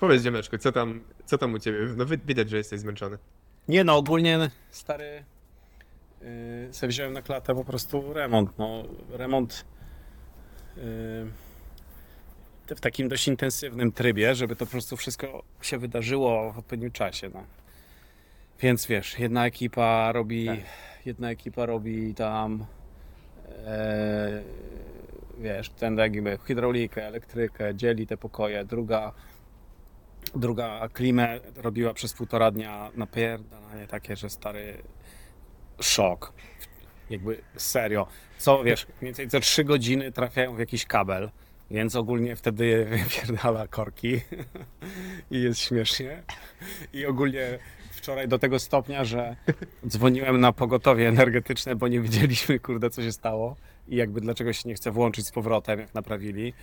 Powiedz ziomeczku, co tam, co tam u ciebie? No wi- widać, że jesteś zmęczony. Nie no, ogólnie stary yy, sobie wziąłem na klatę po prostu remont, no remont yy, w takim dość intensywnym trybie, żeby to po prostu wszystko się wydarzyło w odpowiednim czasie, no. Więc wiesz, jedna ekipa robi, Tak. jedna ekipa robi tam e, wiesz, ten jakby hydraulikę, elektrykę, dzieli te pokoje, druga druga klimę robiła przez półtora dnia napierdalanie takie, że stary szok. Jakby serio. Co wiesz, mniej więcej co trzy godziny trafiają w jakiś kabel, więc ogólnie wtedy wypierdala korki i jest śmiesznie. I ogólnie wczoraj do tego stopnia, że dzwoniłem na pogotowie energetyczne, bo nie wiedzieliśmy, kurde, co się stało i jakby dlaczego się nie chce włączyć z powrotem, jak naprawili.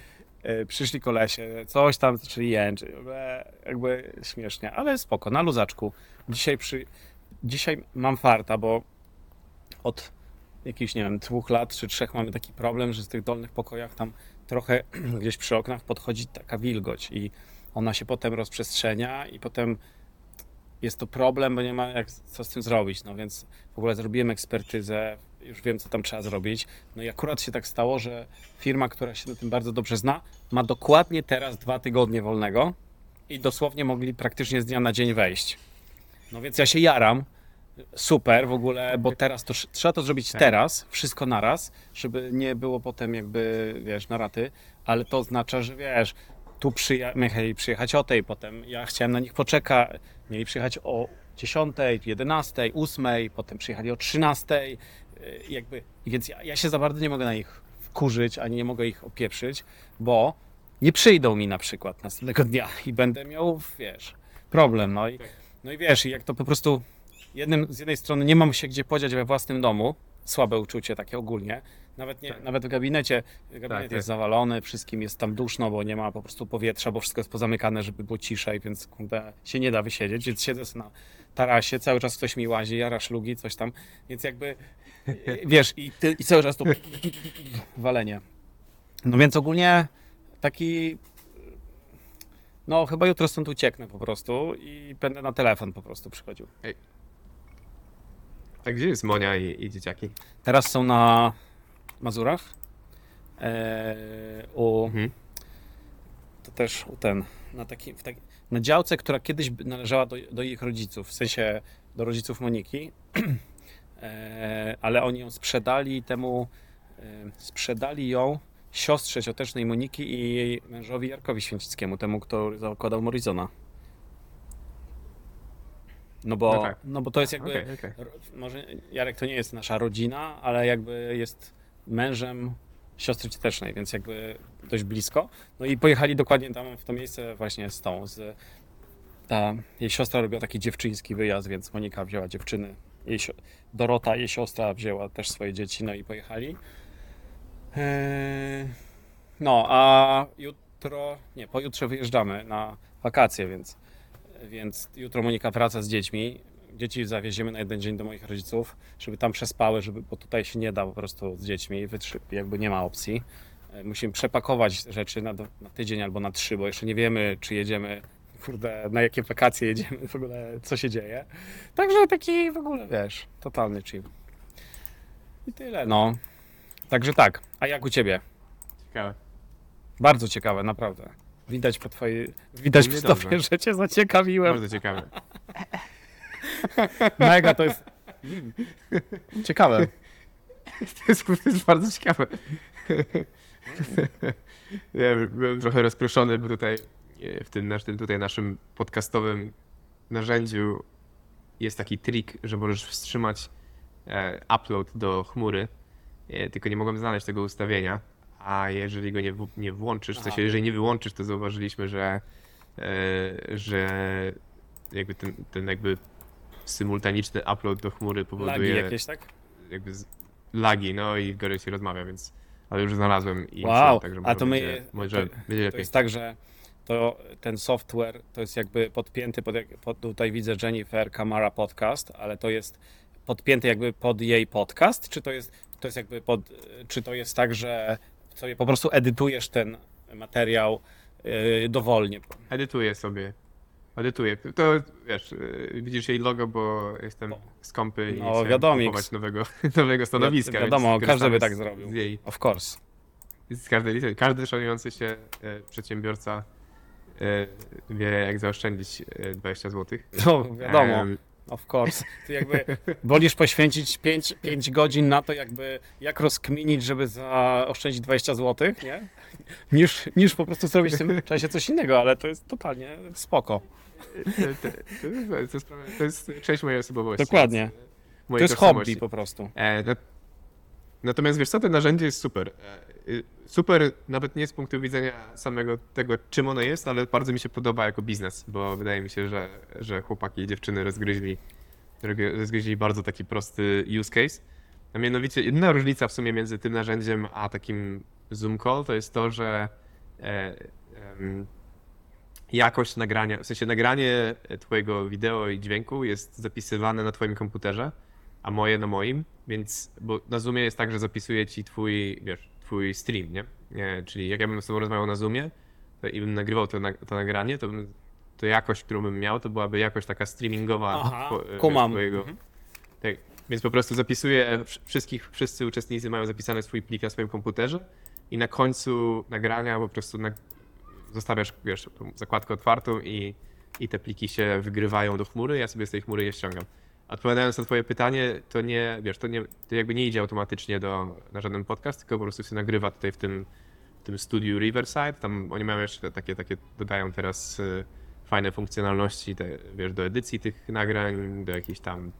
E, Przyszli kolesie, coś tam zaczęli jęczyć, e, jakby śmiesznie, ale spoko, na luzaczku. Dzisiaj przy... Dzisiaj mam farta, bo od jakichś, nie wiem, dwóch lat czy trzech mamy taki problem, że z tych dolnych pokojach tam trochę gdzieś przy oknach podchodzi taka wilgoć i ona się potem rozprzestrzenia i potem jest to problem, bo nie ma jak co z tym zrobić, no więc w ogóle zrobiłem ekspertyzę, już wiem co tam trzeba zrobić. No i akurat się tak stało, że firma, która się na tym bardzo dobrze zna, ma dokładnie teraz dwa tygodnie wolnego i dosłownie mogli praktycznie z dnia na dzień wejść. No więc ja się jaram, super w ogóle, bo teraz to trzeba to zrobić Tak. teraz, wszystko naraz, żeby nie było potem jakby, wiesz, na raty, ale to oznacza, że wiesz, tu przyja- mieli przyjechać o tej, potem ja chciałem na nich poczekać, mieli przyjechać o 10, 11, 8, potem przyjechali o 13, yy, jakby, więc ja, ja się za bardzo nie mogę na nich wkurzyć, ani nie mogę ich opieprzyć, bo nie przyjdą mi na przykład następnego dnia i będę miał, wiesz, problem, no i, no i wiesz, i jak to po prostu jednym, z jednej strony nie mam się gdzie podziać we własnym domu, słabe uczucie takie ogólnie, nawet, nie, Tak. nawet w gabinecie, gabinet Tak, jest tak. zawalony, wszystkim jest tam duszno, bo nie ma po prostu powietrza, bo wszystko jest pozamykane, żeby było ciszej, więc kurde, się nie da wysiedzieć, więc siedzę na tarasie, cały czas ktoś mi łazi, jara szlugi, coś tam, więc jakby, wiesz, i, ty, i cały czas to walenie. No więc ogólnie taki, no chyba jutro stąd ucieknę po prostu i będę na telefon po prostu przychodził. A gdzie jest Monia i, i dzieciaki? Teraz są na Mazurach. Eee, u, Mhm. to też u ten, na, taki, w taki, na działce, która kiedyś należała do, do ich rodziców, w sensie do rodziców Moniki, ale oni ją sprzedali temu, em, sprzedali ją siostrze ciotecznej Moniki i jej mężowi Jarkowi Święcickiemu, temu, kto zakładał Morizona. No bo, No tak. no bo to jest jakby, okej. Ro- może Jarek to nie jest nasza rodzina, ale jakby jest mężem siostry ciotecznej, więc jakby dość blisko. No i pojechali dokładnie tam w to miejsce właśnie z tą, z ta, jej siostra robiła taki dziewczyński wyjazd, więc Monika wzięła dziewczyny. Jej, Dorota, jej siostra wzięła też swoje dzieci, no i pojechali. Eee, no, a jutro, nie, pojutrze wyjeżdżamy na wakacje, więc więc jutro Monika wraca z dziećmi. Dzieci zawieziemy na jeden dzień do moich rodziców, żeby tam przespały, żeby, bo tutaj się nie da po prostu z dziećmi, jakby nie ma opcji. E, Musimy przepakować rzeczy na, na tydzień albo na trzy, bo jeszcze nie wiemy, czy jedziemy, kurde, na jakie wakacje jedziemy, w ogóle co się dzieje. Także taki w ogóle, wiesz, totalny chill. I tyle, no. Także tak. A jak u ciebie? Ciekawe. Bardzo ciekawe, naprawdę. Widać po twojej, widać po tobie, dobrze. że cię zaciekawiłem. Bardzo ciekawe. Mega to jest. Ciekawe. To jest, to jest bardzo ciekawe. Ja byłem trochę rozproszony, bo tutaj w tym, nasz- tym tutaj naszym podcastowym narzędziu jest taki trik, że możesz wstrzymać e, upload do chmury, e, tylko nie mogłem znaleźć tego ustawienia, a jeżeli go nie, nie włączysz, w sensie Aha. jeżeli nie wyłączysz, to zauważyliśmy, że, e, że jakby ten, ten jakby symultaniczny upload do chmury powoduje Lagi jakieś, tak? jakby lagi, no i gorzej się rozmawia, więc ale już znalazłem i Wow, są, także a to my- będzie, to- będzie To lepiej. jest tak, że to ten software to jest jakby podpięty pod, pod tutaj widzę Jennifer Kamara podcast, ale to jest podpięty jakby pod jej podcast, czy to jest, to jest jakby pod, czy to jest tak, że sobie po prostu edytujesz ten materiał yy, dowolnie. Edytuję sobie. Edytuję. To wiesz, yy, widzisz jej logo, bo jestem skąpy i No, wiadomiks. kupować nowego, nowego stanowiska. Wi- wiadomo, każdy by tak zrobił. Z jej, Of course. z każdej. Każdy szanujący się e, przedsiębiorca wie, jak zaoszczędzić e, 20 zł. No, wiadomo. Of course. Ty jakby wolisz poświęcić 5, 5 godzin na to, jakby jak rozkminić, żeby zaoszczędzić 20 zł, nie? Niż, niż po prostu zrobić w tym czasie coś innego, ale to jest totalnie spoko. To, to, to, to, jest, część mojej osobowości. Dokładnie. e, To jest hobby po prostu. E, natomiast wiesz co, to narzędzie jest super. E, y, super nawet nie z punktu widzenia samego tego, czym ono jest, ale bardzo mi się podoba jako biznes, bo wydaje mi się, że, że chłopaki i dziewczyny rozgryźli, rozgryźli bardzo taki prosty use case. A mianowicie jedyna różnica w sumie między tym narzędziem a takim Zoom Call to jest to, że e, em, jakość nagrania, w sensie nagranie twojego wideo i dźwięku jest zapisywane na twoim komputerze, a moje na moim, więc, bo na Zoomie jest tak, że zapisuje ci twój, wiesz, twój stream, nie? nie? Czyli jak ja bym z tobą rozmawiał na Zoomie to i bym nagrywał to, na, to nagranie, to, bym, to jakość, którą bym miał, to byłaby jakość taka streamingowa Aha, wiesz, kumam. twojego. Mhm. Tak, więc po prostu zapisuję, wsz- wszystkich, wszyscy uczestnicy mają zapisany swój plik na swoim komputerze i na końcu nagrania po prostu na, zostawiasz, wiesz, tą zakładkę otwartą i, i te pliki się wygrywają do chmury, ja sobie z tej chmury je ściągam. Odpowiadając na twoje pytanie, to nie, wiesz, to, nie, to jakby nie idzie automatycznie do, na żaden podcast, tylko po prostu się nagrywa tutaj w tym, w tym studiu Riverside. Tam oni mają jeszcze takie, takie dodają teraz y, fajne funkcjonalności, te, wiesz, do edycji tych nagrań, do jakichś tam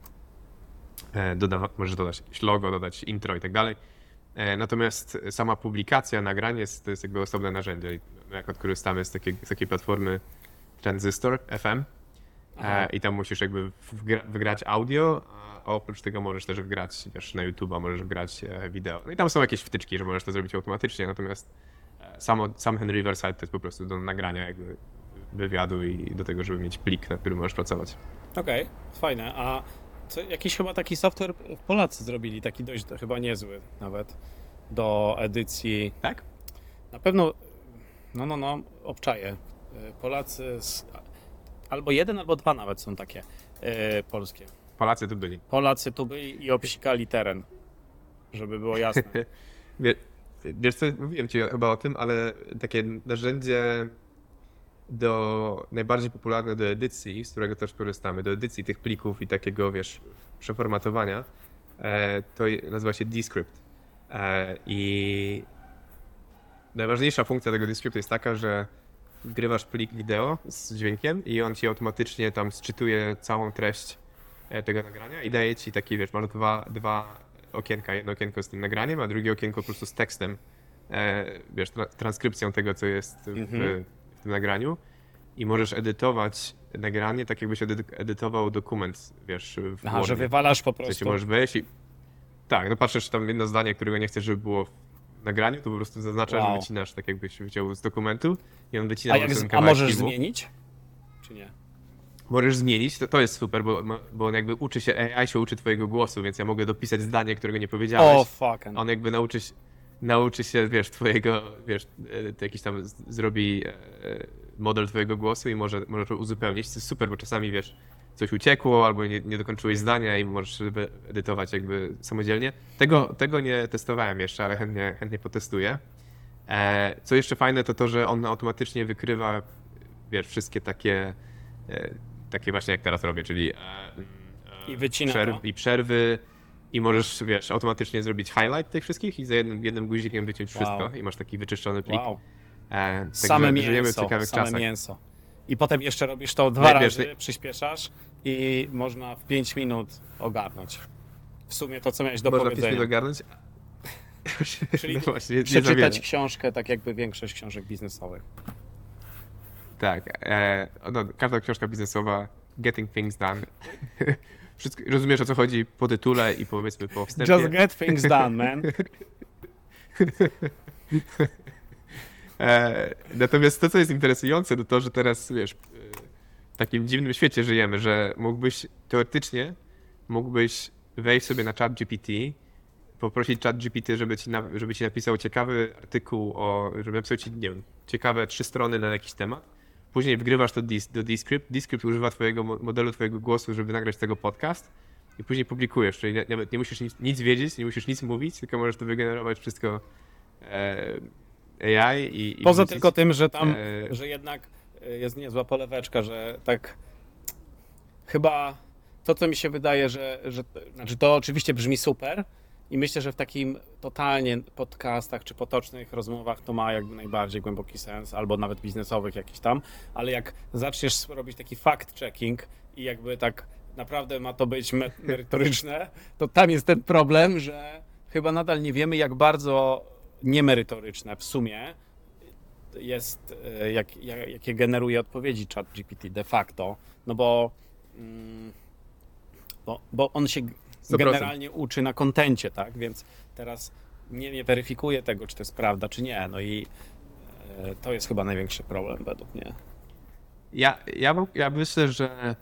e, dodawa, możesz dodać jakieś logo, dodać intro i tak dalej. E, Natomiast sama publikacja nagrań jest, to jest jakby osobne narzędzie. Jak korzystamy z takiej, z takiej platformy Transistor FM. E, i tam musisz jakby wygrać audio, a oprócz tego możesz też wgrać, wiesz, na YouTube'a możesz wgrać e, wideo. No i tam są jakieś wtyczki, że możesz to zrobić automatycznie, natomiast e, samo, sam ten Riverside to jest po prostu do nagrania jakby wywiadu i do tego, żeby mieć plik, na którym możesz pracować. Okej, fajne. A co, jakiś chyba taki software Polacy zrobili, taki dość chyba niezły nawet, do edycji. Tak? Na pewno, no, no, no, obczaję. Y, Polacy, z, albo jeden, albo dwa nawet są takie y, polskie. Polacy tu byli. Polacy tu byli i obsikali teren, żeby było jasne. Wie, wiesz co, mówiłem ci chyba o tym, ale takie narzędzie do najbardziej popularne do edycji, z którego też korzystamy, do edycji tych plików i takiego, wiesz, przeformatowania, e, to nazywa się Descript. E, I najważniejsza funkcja tego Descript jest taka, że wgrywasz plik wideo z dźwiękiem i on ci automatycznie tam sczytuje całą treść e, tego nagrania i daje ci taki, wiesz, masz dwa, dwa okienka, jedno okienko z tym nagraniem, a drugie okienko po prostu z tekstem, e, wiesz, tra- transkrypcją tego, co jest w, Mhm. w tym nagraniu i możesz edytować nagranie tak, jakbyś edy- edytował dokument, wiesz, w Aha, że wywalasz po W sensie prostu. możesz wejść i... Tak, no patrzysz tam jedno zdanie, którego nie chcesz, żeby było nagraniu, to po prostu zaznaczasz, Wow. że wycinasz, tak jakbyś wyciął z dokumentu i on wycina A, jak, ten a możesz filmu. zmienić? Czy nie? Możesz zmienić, to, to jest super, bo, bo on jakby uczy się, AI się uczy twojego głosu, więc ja mogę dopisać zdanie, którego nie powiedziałeś. O, fuck. On jakby nauczy się, nauczy się, wiesz, twojego, wiesz, e, jakiś tam zrobi e, model twojego głosu i może, może to uzupełnić. To jest super, bo czasami, wiesz, coś uciekło albo nie, nie dokończyłeś zdania i możesz edytować jakby samodzielnie. Tego, tego nie testowałem jeszcze, ale chętnie, chętnie potestuję. E, co jeszcze fajne, to to, że on automatycznie wykrywa, wiesz, wszystkie takie, e, takie właśnie jak teraz robię, czyli e, I wycina przerw, i przerwy i możesz, wiesz, automatycznie zrobić highlight tych wszystkich i za jednym, jednym guzikiem wyciąć Wow. wszystko i masz taki wyczyszczony plik. Wow. E, także Same żyjemy w mięso, ciekawych same czasach. mięso. I potem jeszcze robisz to dwa wiesz, razy, przyspieszasz i można w 5 minut ogarnąć. W sumie to, co miałeś do Można powiedzenia. minut ogarnąć. Czyli no właśnie, nie, nie Przeczytać zawiele. książkę, tak jakby większość książek biznesowych. Tak. E, no, każda książka biznesowa, Getting Things Done. Wszystko, rozumiesz o co chodzi po tytule i powiedzmy po wstępie. Just get things done, man. E, natomiast to, co jest interesujące, to to, że teraz, wiesz, takim dziwnym świecie żyjemy, że mógłbyś, teoretycznie, mógłbyś wejść sobie na chat GPT, poprosić chat GPT, żeby ci, na, żeby ci napisał ciekawy artykuł o, żeby napisał ci, nie wiem, ciekawe trzy strony na jakiś temat. Później wgrywasz to dis, do Descript. Descript używa twojego mo- modelu, twojego głosu, żeby nagrać tego podcast i później publikujesz, czyli nie- nawet nie musisz nic, nic wiedzieć, nie musisz nic mówić, tylko możesz to wygenerować wszystko e, AI i, i Poza wrzucić. tylko tym, że tam, E, że jednak jest niezła poleweczka, że tak chyba to, co mi się wydaje, że, że znaczy to oczywiście brzmi super i myślę, że w takim totalnie podcastach czy potocznych rozmowach to ma jakby najbardziej głęboki sens, albo nawet biznesowych jakiś tam, ale jak zaczniesz robić taki fact-checking i jakby tak naprawdę ma to być me- merytoryczne, to tam jest ten problem, że chyba nadal nie wiemy, jak bardzo niemerytoryczne w sumie jest, e, jak, jak, jakie generuje odpowiedzi chat GPT de facto, no bo, mm, bo, bo on się 100%. generalnie uczy na kontencie, tak, więc teraz nie, nie weryfikuje tego, czy to jest prawda, czy nie, no i e, to jest chyba największy problem według mnie. Ja, ja, ja myślę, że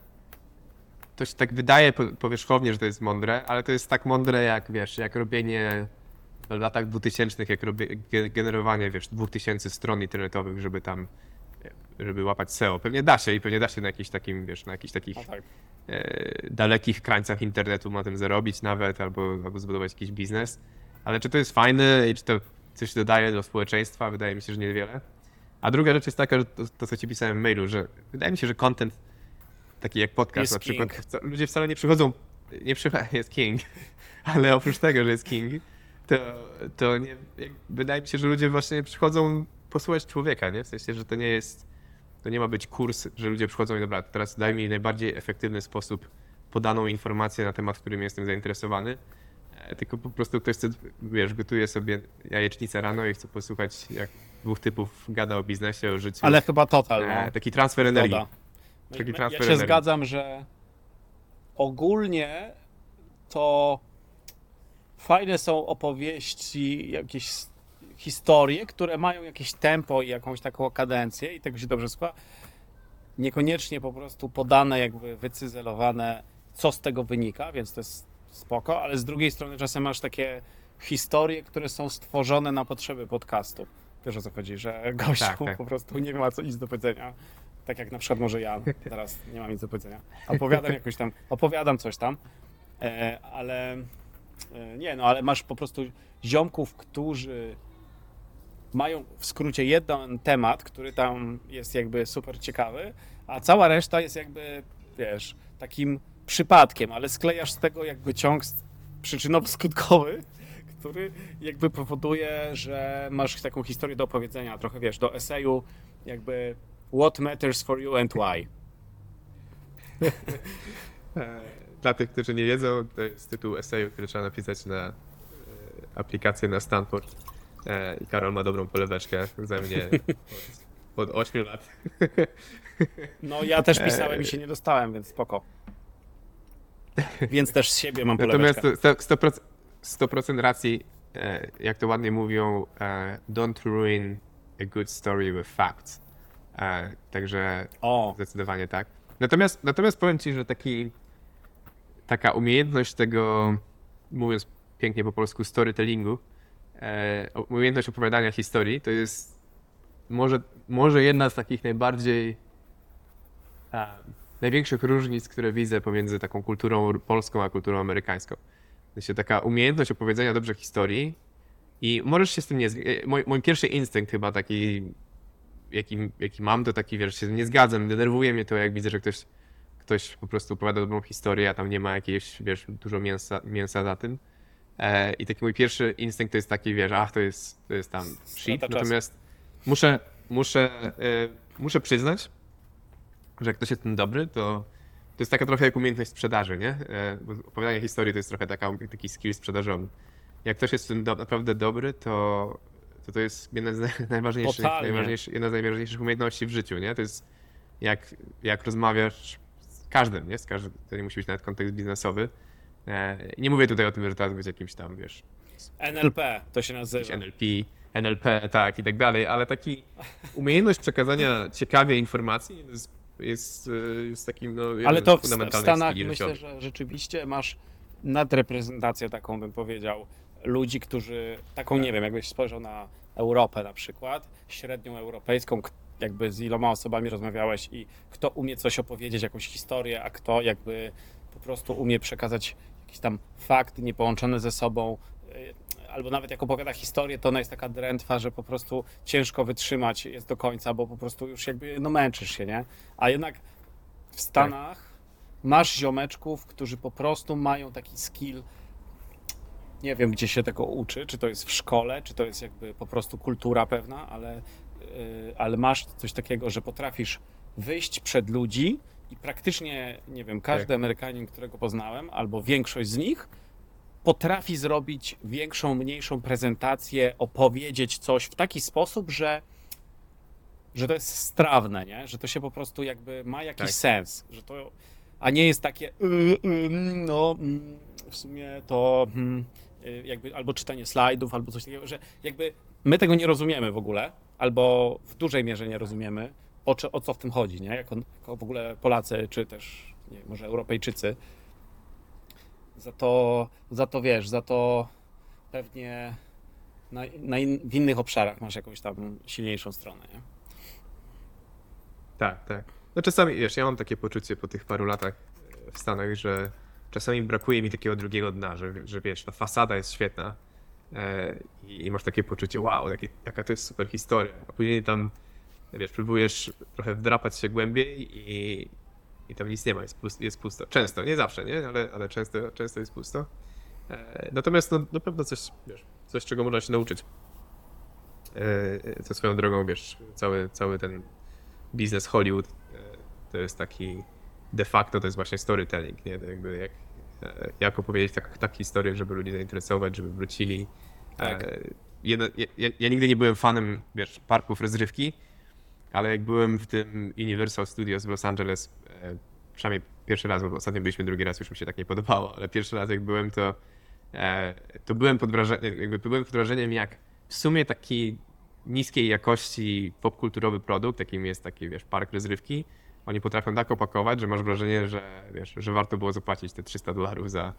to się tak wydaje po- powierzchownie, że to jest mądre, ale to jest tak mądre jak, wiesz, jak robienie w latach 2000, jak robię, ge- generowanie, wiesz, 2000 stron internetowych, żeby tam, żeby łapać SEO. Pewnie da się i pewnie da się na jakichś takim, wiesz, na jakichś takich tak. e, dalekich krańcach internetu na tym zarobić nawet, albo, albo zbudować jakiś biznes. Ale czy to jest fajne i czy to coś dodaje do społeczeństwa? Wydaje mi się, że niewiele. A druga rzecz jest taka, że to, to co ci pisałem w mailu, że wydaje mi się, że content taki jak podcast Jest na przykład, king. ludzie wcale nie przychodzą, nie przychodzą, jest king, ale oprócz tego, że jest king, to, to nie, wydaje mi się, że ludzie właśnie przychodzą posłuchać człowieka, nie? W sensie, że to nie jest, to nie ma być kurs, że ludzie przychodzą i dobra, teraz daj mi najbardziej efektywny sposób podaną informację na temat, którym jestem zainteresowany, E, tylko po prostu ktoś chce, wiesz, gotuje sobie jajecznicę rano i chce posłuchać, jak dwóch typów gada o biznesie, o życiu. Ale chyba total, no. E, taki transfer energii. Zgoda. Taki Ja transfer się energii. zgadzam, że ogólnie to fajne są opowieści, jakieś historie, które mają jakieś tempo i jakąś taką kadencję i tego się dobrze słucha. Niekoniecznie po prostu podane, jakby wycyzelowane, co z tego wynika, więc to jest spoko, ale z drugiej strony czasem masz takie historie, które są stworzone na potrzeby podcastu. Wiesz o co chodzi, że gościu Tak, tak. po prostu nie ma co nic do powiedzenia. Tak jak na przykład może ja teraz nie mam nic do powiedzenia. Opowiadam jakoś tam, opowiadam coś tam, e, ale nie, no ale masz po prostu ziomków, którzy mają w skrócie jeden temat, który tam jest jakby super ciekawy, a cała reszta jest jakby, wiesz, takim przypadkiem, ale sklejasz z tego jakby ciąg przyczynowo-skutkowy, który jakby powoduje, że masz taką historię do opowiedzenia, trochę wiesz, do eseju jakby what matters for you and why. E, Dla tych, którzy nie wiedzą, to jest tytuł eseju, który trzeba napisać na e, aplikację na Stanford. E, I Karol ma dobrą poleweczkę ze mnie od, od 8 lat. No ja też pisałem i się nie dostałem, więc spoko. Więc też z siebie mam Natomiast poleweczkę. to 100%, 100% racji, e, jak to ładnie mówią, e, don't ruin a good story with facts. E, Także O, Zdecydowanie tak. Natomiast, natomiast powiem ci, że taki, taka umiejętność tego, mówiąc pięknie po polsku, storytellingu, e, umiejętność opowiadania historii, to jest może, może jedna z takich najbardziej a, największych różnic, które widzę pomiędzy taką kulturą polską a kulturą amerykańską. Sensie taka umiejętność opowiedzenia dobrze historii i możesz się z tym nie zgadzać. Mój, mój pierwszy instynkt chyba taki jaki, jaki mam, to taki, wiesz, się nie zgadzam, denerwuje mnie to, jak widzę, że ktoś, ktoś po prostu opowiada dobrą historię, a tam nie ma jakiegoś, wiesz, dużo mięsa, mięsa za tym. E, I taki mój pierwszy instynkt to jest taki, wiesz, ach, to jest, to jest tam shit. Natomiast muszę, muszę, e, muszę przyznać, że jak ktoś jest ten dobry, to to jest taka trochę jak umiejętność sprzedaży, nie? E, bo opowiadanie historii to jest trochę taka, taki skill sprzedażowy. Jak ktoś jest w tym do, naprawdę dobry, to, to to jest jedna z naj- najważniejszych, najważniejszych, jedna z najważniejszych umiejętności w życiu, nie? To jest jak, jak rozmawiasz każdym, nie? Z każdym, to nie musi być nawet kontekst biznesowy. E, nie mówię tutaj o tym, że teraz być jakimś tam, wiesz, NLP to się nazywa. NLP, NLP, tak i tak dalej, ale taki umiejętność przekazania ciekawej informacji jest, jest, e, jest takim, no, Ale to w, w Stanach myślę, że rzeczywiście masz nadreprezentację taką, bym powiedział, ludzi, którzy, taką nie wiem, jakbyś spojrzał na Europę na przykład, średnią europejską, jakby z iloma osobami rozmawiałeś i kto umie coś opowiedzieć, jakąś historię, a kto jakby po prostu umie przekazać jakiś tam fakt niepołączony ze sobą, y, albo nawet jak opowiada historię, to ona jest taka drętwa, że po prostu ciężko wytrzymać jest do końca, bo po prostu już jakby no męczysz się, nie? A jednak w Stanach masz ziomeczków, którzy po prostu mają taki skill. Nie wiem, gdzie się tego uczy, czy to jest w szkole, czy to jest jakby po prostu kultura pewna, ale, ale masz coś takiego, że potrafisz wyjść przed ludzi i praktycznie, nie wiem, każdy Tak. Amerykanin, którego poznałem, albo większość z nich, potrafi zrobić większą, mniejszą prezentację, opowiedzieć coś w taki sposób, że, że to jest strawne, nie? że to się po prostu jakby ma jakiś Tak. sens, że to, a nie jest takie y, y, mm, no mm, w sumie to mm, y, jakby albo czytanie slajdów, albo coś takiego, że jakby my tego nie rozumiemy w ogóle, albo w dużej mierze nie rozumiemy, o, czy, o co w tym chodzi, nie? Jako, jako w ogóle Polacy, czy też nie, może Europejczycy. Za to, za to wiesz, za to pewnie na, na in, w innych obszarach masz jakąś tam silniejszą stronę, nie? Tak, tak. No czasami, wiesz, ja mam takie poczucie po tych paru latach e, w Stanach, że czasami brakuje mi takiego drugiego dna, że, że wiesz, ta fasada jest świetna i, i masz takie poczucie, wow, jakie, jaka to jest super historia. A później tam, wiesz, próbujesz trochę wdrapać się głębiej i, i tam nic nie ma, jest, jest pusto. Często, nie zawsze, nie? Ale, ale często, często jest pusto. E, natomiast no, na pewno coś, wiesz, coś, czego można się nauczyć. E, to swoją drogą, wiesz, cały, cały ten biznes Hollywood e, to jest taki de facto to jest właśnie storytelling, nie? Jakby jak, e, jak opowiedzieć tak, tak historię, żeby ludzi zainteresować, żeby wrócili. Tak. E, Jedno, ja, ja- nigdy nie byłem fanem, wiesz, parków rozrywki, ale jak byłem w tym Universal Studios w Los Angeles, e, przynajmniej pierwszy raz, bo ostatnio byliśmy drugi raz, już mi się tak nie podobało, ale pierwszy raz jak byłem, to, e, to byłem pod wrażeniem, jakby byłem pod wrażeniem, jak w sumie taki niskiej jakości popkulturowy produkt, jakim jest taki, wiesz, park rozrywki, oni potrafią tak opakować, że masz wrażenie, że, wiesz, że warto było zapłacić te 300 dolarów za,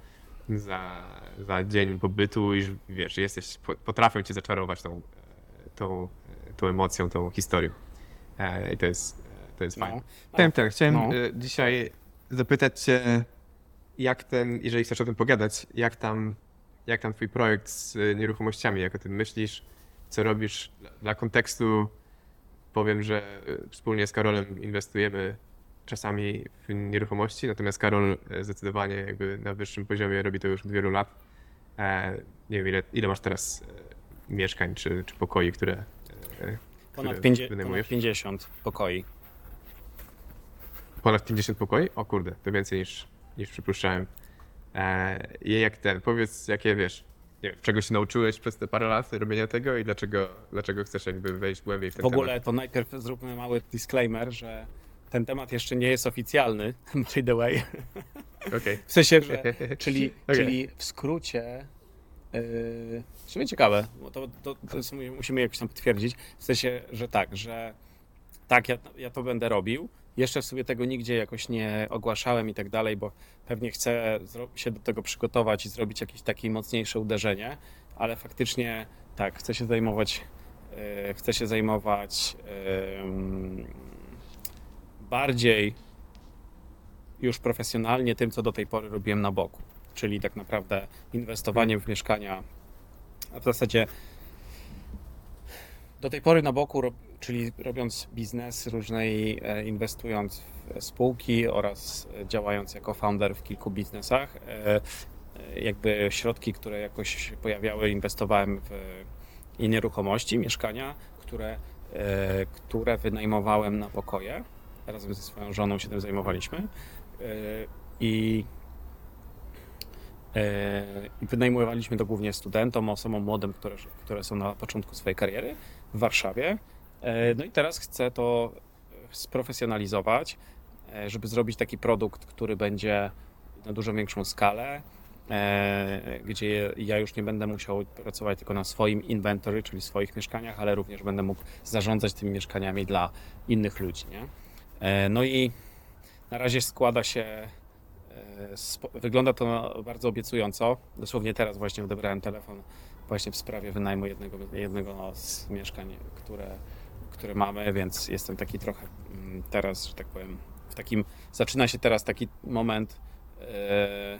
za, za dzień pobytu i wiesz, jesteś, po- potrafią cię zaczarować tą, tą, tą emocją, tą historią. E, I to jest, to jest fajne. No. Chciałem, tak, chciałem No. e, dzisiaj zapytać cię, jak ten, jeżeli chcesz o tym pogadać, jak tam, jak tam twój projekt z e, nieruchomościami, jak o tym myślisz, co robisz dla kontekstu, powiem, że e, wspólnie z Karolem inwestujemy czasami w nieruchomości, natomiast Karol e, zdecydowanie jakby na wyższym poziomie robi to już od wielu lat. E, Nie wiem, ile, ile masz teraz e, mieszkań czy, czy pokoi, które, Ponad, które ponad wynajmujesz? 50 pokoi. Ponad 50 pokoi? O kurde, to więcej niż, niż przypuszczałem. E, I jak ten, powiedz, jakie wiesz, nie wiem, czego się nauczyłeś przez te parę lat robienia tego i dlaczego, dlaczego chcesz jakby wejść głębiej w ten W ogóle temat? to najpierw zróbmy mały disclaimer, że ten temat jeszcze nie jest oficjalny, by the way. Okej. W sensie, że, czyli, Okej. czyli w skrócie, yy, w sumie ciekawe, bo to, to, to musimy jakoś tam potwierdzić, w sensie, że tak, że tak, ja, ja to będę robił, jeszcze sobie tego nigdzie jakoś nie ogłaszałem i tak dalej, bo pewnie chcę się do tego przygotować i zrobić jakieś takie mocniejsze uderzenie, ale faktycznie tak, chcę się zajmować, yy, chcę się zajmować yy, bardziej już profesjonalnie tym, co do tej pory robiłem na boku. Czyli tak naprawdę inwestowanie w mieszkania, a w zasadzie do tej pory na boku, czyli robiąc biznes różnej, e, inwestując w spółki oraz działając jako founder w kilku biznesach, e, e, jakby środki, które jakoś pojawiały, inwestowałem w i nieruchomości, mieszkania, które, które wynajmowałem na pokoje. Razem ze swoją żoną się tym zajmowaliśmy. I, i wynajmowaliśmy to głównie studentom, osobom młodym, które, które są na początku swojej kariery w Warszawie. E, No i teraz chcę to sprofesjonalizować, e, żeby zrobić taki produkt, który będzie na dużo większą skalę, e, gdzie ja już nie będę musiał pracować tylko na swoim inventory, czyli swoich mieszkaniach, ale również będę mógł zarządzać tymi mieszkaniami dla innych ludzi. Nie? No i na razie składa się Wygląda to bardzo obiecująco. Dosłownie teraz właśnie odebrałem telefon właśnie w sprawie wynajmu jednego, jednego z mieszkań, które, które mamy, więc jestem taki trochę mm, teraz, że tak powiem, w takim, zaczyna się teraz taki moment, e,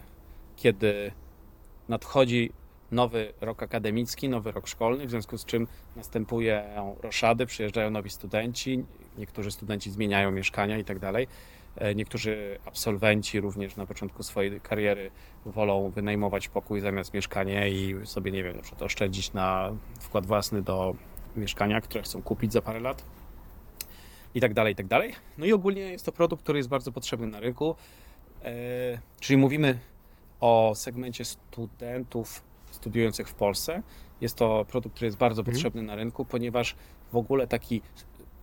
kiedy nadchodzi nowy rok akademicki, nowy rok szkolny, w związku z czym następują roszady, przyjeżdżają nowi studenci, niektórzy studenci zmieniają mieszkania i tak dalej. E, Niektórzy absolwenci również na początku swojej kariery wolą wynajmować pokój zamiast mieszkanie i sobie, nie wiem, na przykład oszczędzić na wkład własny do mieszkania, które chcą kupić za parę lat i tak dalej, i tak dalej. No i ogólnie jest to produkt, który jest bardzo potrzebny na rynku. E, Czyli mówimy o segmencie studentów studiujących w Polsce. Jest to produkt, który jest bardzo Mhm. potrzebny na rynku, ponieważ w ogóle taki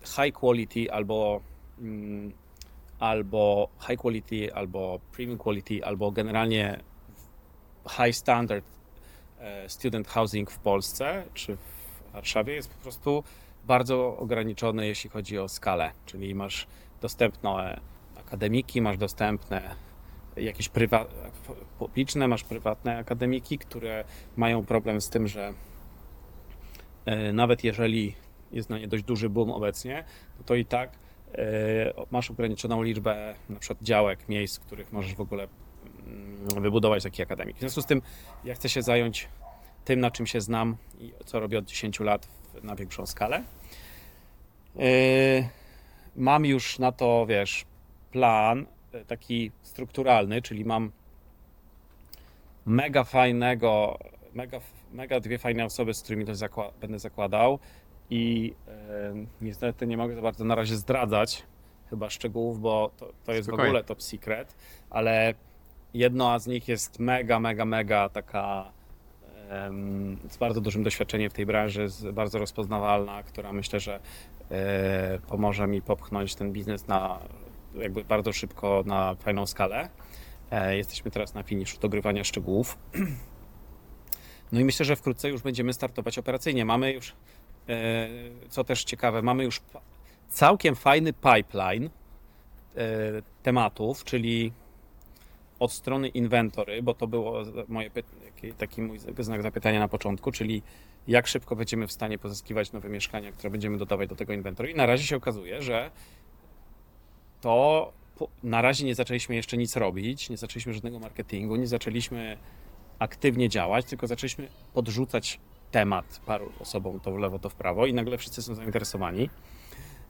high quality albo, mm, albo high quality, albo premium quality, albo generalnie high standard e, student housing w Polsce czy w Warszawie jest po prostu bardzo ograniczony, jeśli chodzi o skalę. Czyli masz dostępne akademiki, masz dostępne jakieś publiczne, masz prywatne akademiki, które mają problem z tym, że e, nawet jeżeli jest na nie dość duży boom obecnie, to, i tak e, masz ograniczoną liczbę na przykład działek, miejsc, w których możesz w ogóle mm, wybudować taki akademik. W związku z tym ja chcę się zająć tym, na czym się znam i co robię od 10 lat na większą skalę. E, Mam już na to, wiesz, plan e, taki strukturalny, czyli mam mega fajnego, mega, mega dwie fajne osoby, z którymi to zakła- będę zakładał i niestety nie mogę za bardzo na razie zdradzać chyba szczegółów, bo to, to jest w Spokojnie. ogóle top secret, ale jedna z nich jest mega, mega, mega taka z bardzo dużym doświadczeniem w tej branży, bardzo rozpoznawalna, która myślę, że e, pomoże mi popchnąć ten biznes na jakby bardzo szybko na fajną skalę. E, Jesteśmy teraz na finiszu dogrywania szczegółów. No i myślę, że wkrótce już będziemy startować operacyjnie. Mamy już, co też ciekawe, mamy już całkiem fajny pipeline e, tematów, czyli od strony inwentory, bo to było moje taki- mój znak zapytania na początku, czyli jak szybko będziemy w stanie pozyskiwać nowe mieszkania, które będziemy dodawać do tego inwentory. I na razie się okazuje, że to na razie nie zaczęliśmy jeszcze nic robić, nie zaczęliśmy żadnego marketingu, nie zaczęliśmy aktywnie działać, tylko zaczęliśmy podrzucać temat paru osobom to w lewo, to w prawo i nagle wszyscy są zainteresowani.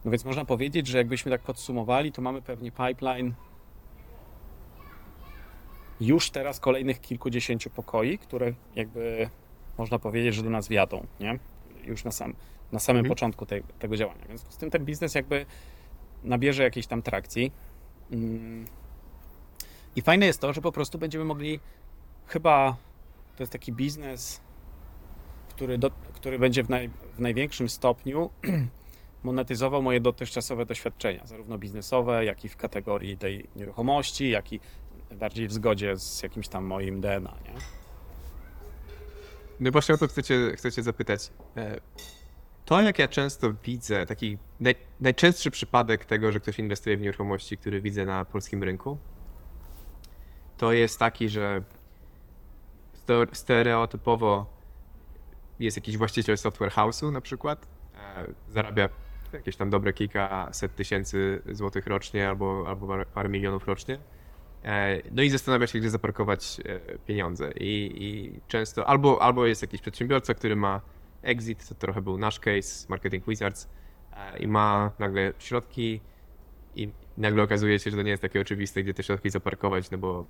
No więc można powiedzieć, że jakbyśmy tak podsumowali, to mamy pewnie pipeline już teraz kolejnych kilkudziesięciu pokoi, które jakby można powiedzieć, że do nas wiadą, nie? Już na, sam, na samym Mhm. początku tej, tego działania. Więc z tym ten biznes jakby nabierze jakiejś tam trakcji. Mm. I fajne jest to, że po prostu będziemy mogli chyba to jest taki biznes, który, do, który będzie w, naj, w największym stopniu monetyzował moje dotychczasowe doświadczenia, zarówno biznesowe, jak i w kategorii tej nieruchomości, jak i bardziej w zgodzie z jakimś tam moim DNA, nie? No właśnie o to chcecie, chcecie zapytać. E, To, jak ja często widzę, taki naj, najczęstszy przypadek tego, że ktoś inwestuje w nieruchomości, który widzę na polskim rynku, to jest taki, że stereotypowo jest jakiś właściciel software house'u na przykład, e, zarabia jakieś tam dobre kilkaset tysięcy złotych rocznie albo, albo parę- milionów rocznie. E, No i zastanawia się, gdzie zaparkować e, pieniądze. I, i często albo, albo jest jakiś przedsiębiorca, który ma exit, to trochę był nasz case, Marketing Wizards, i ma nagle środki i nagle okazuje się, że to nie jest takie oczywiste, gdzie te środki zaparkować, no bo,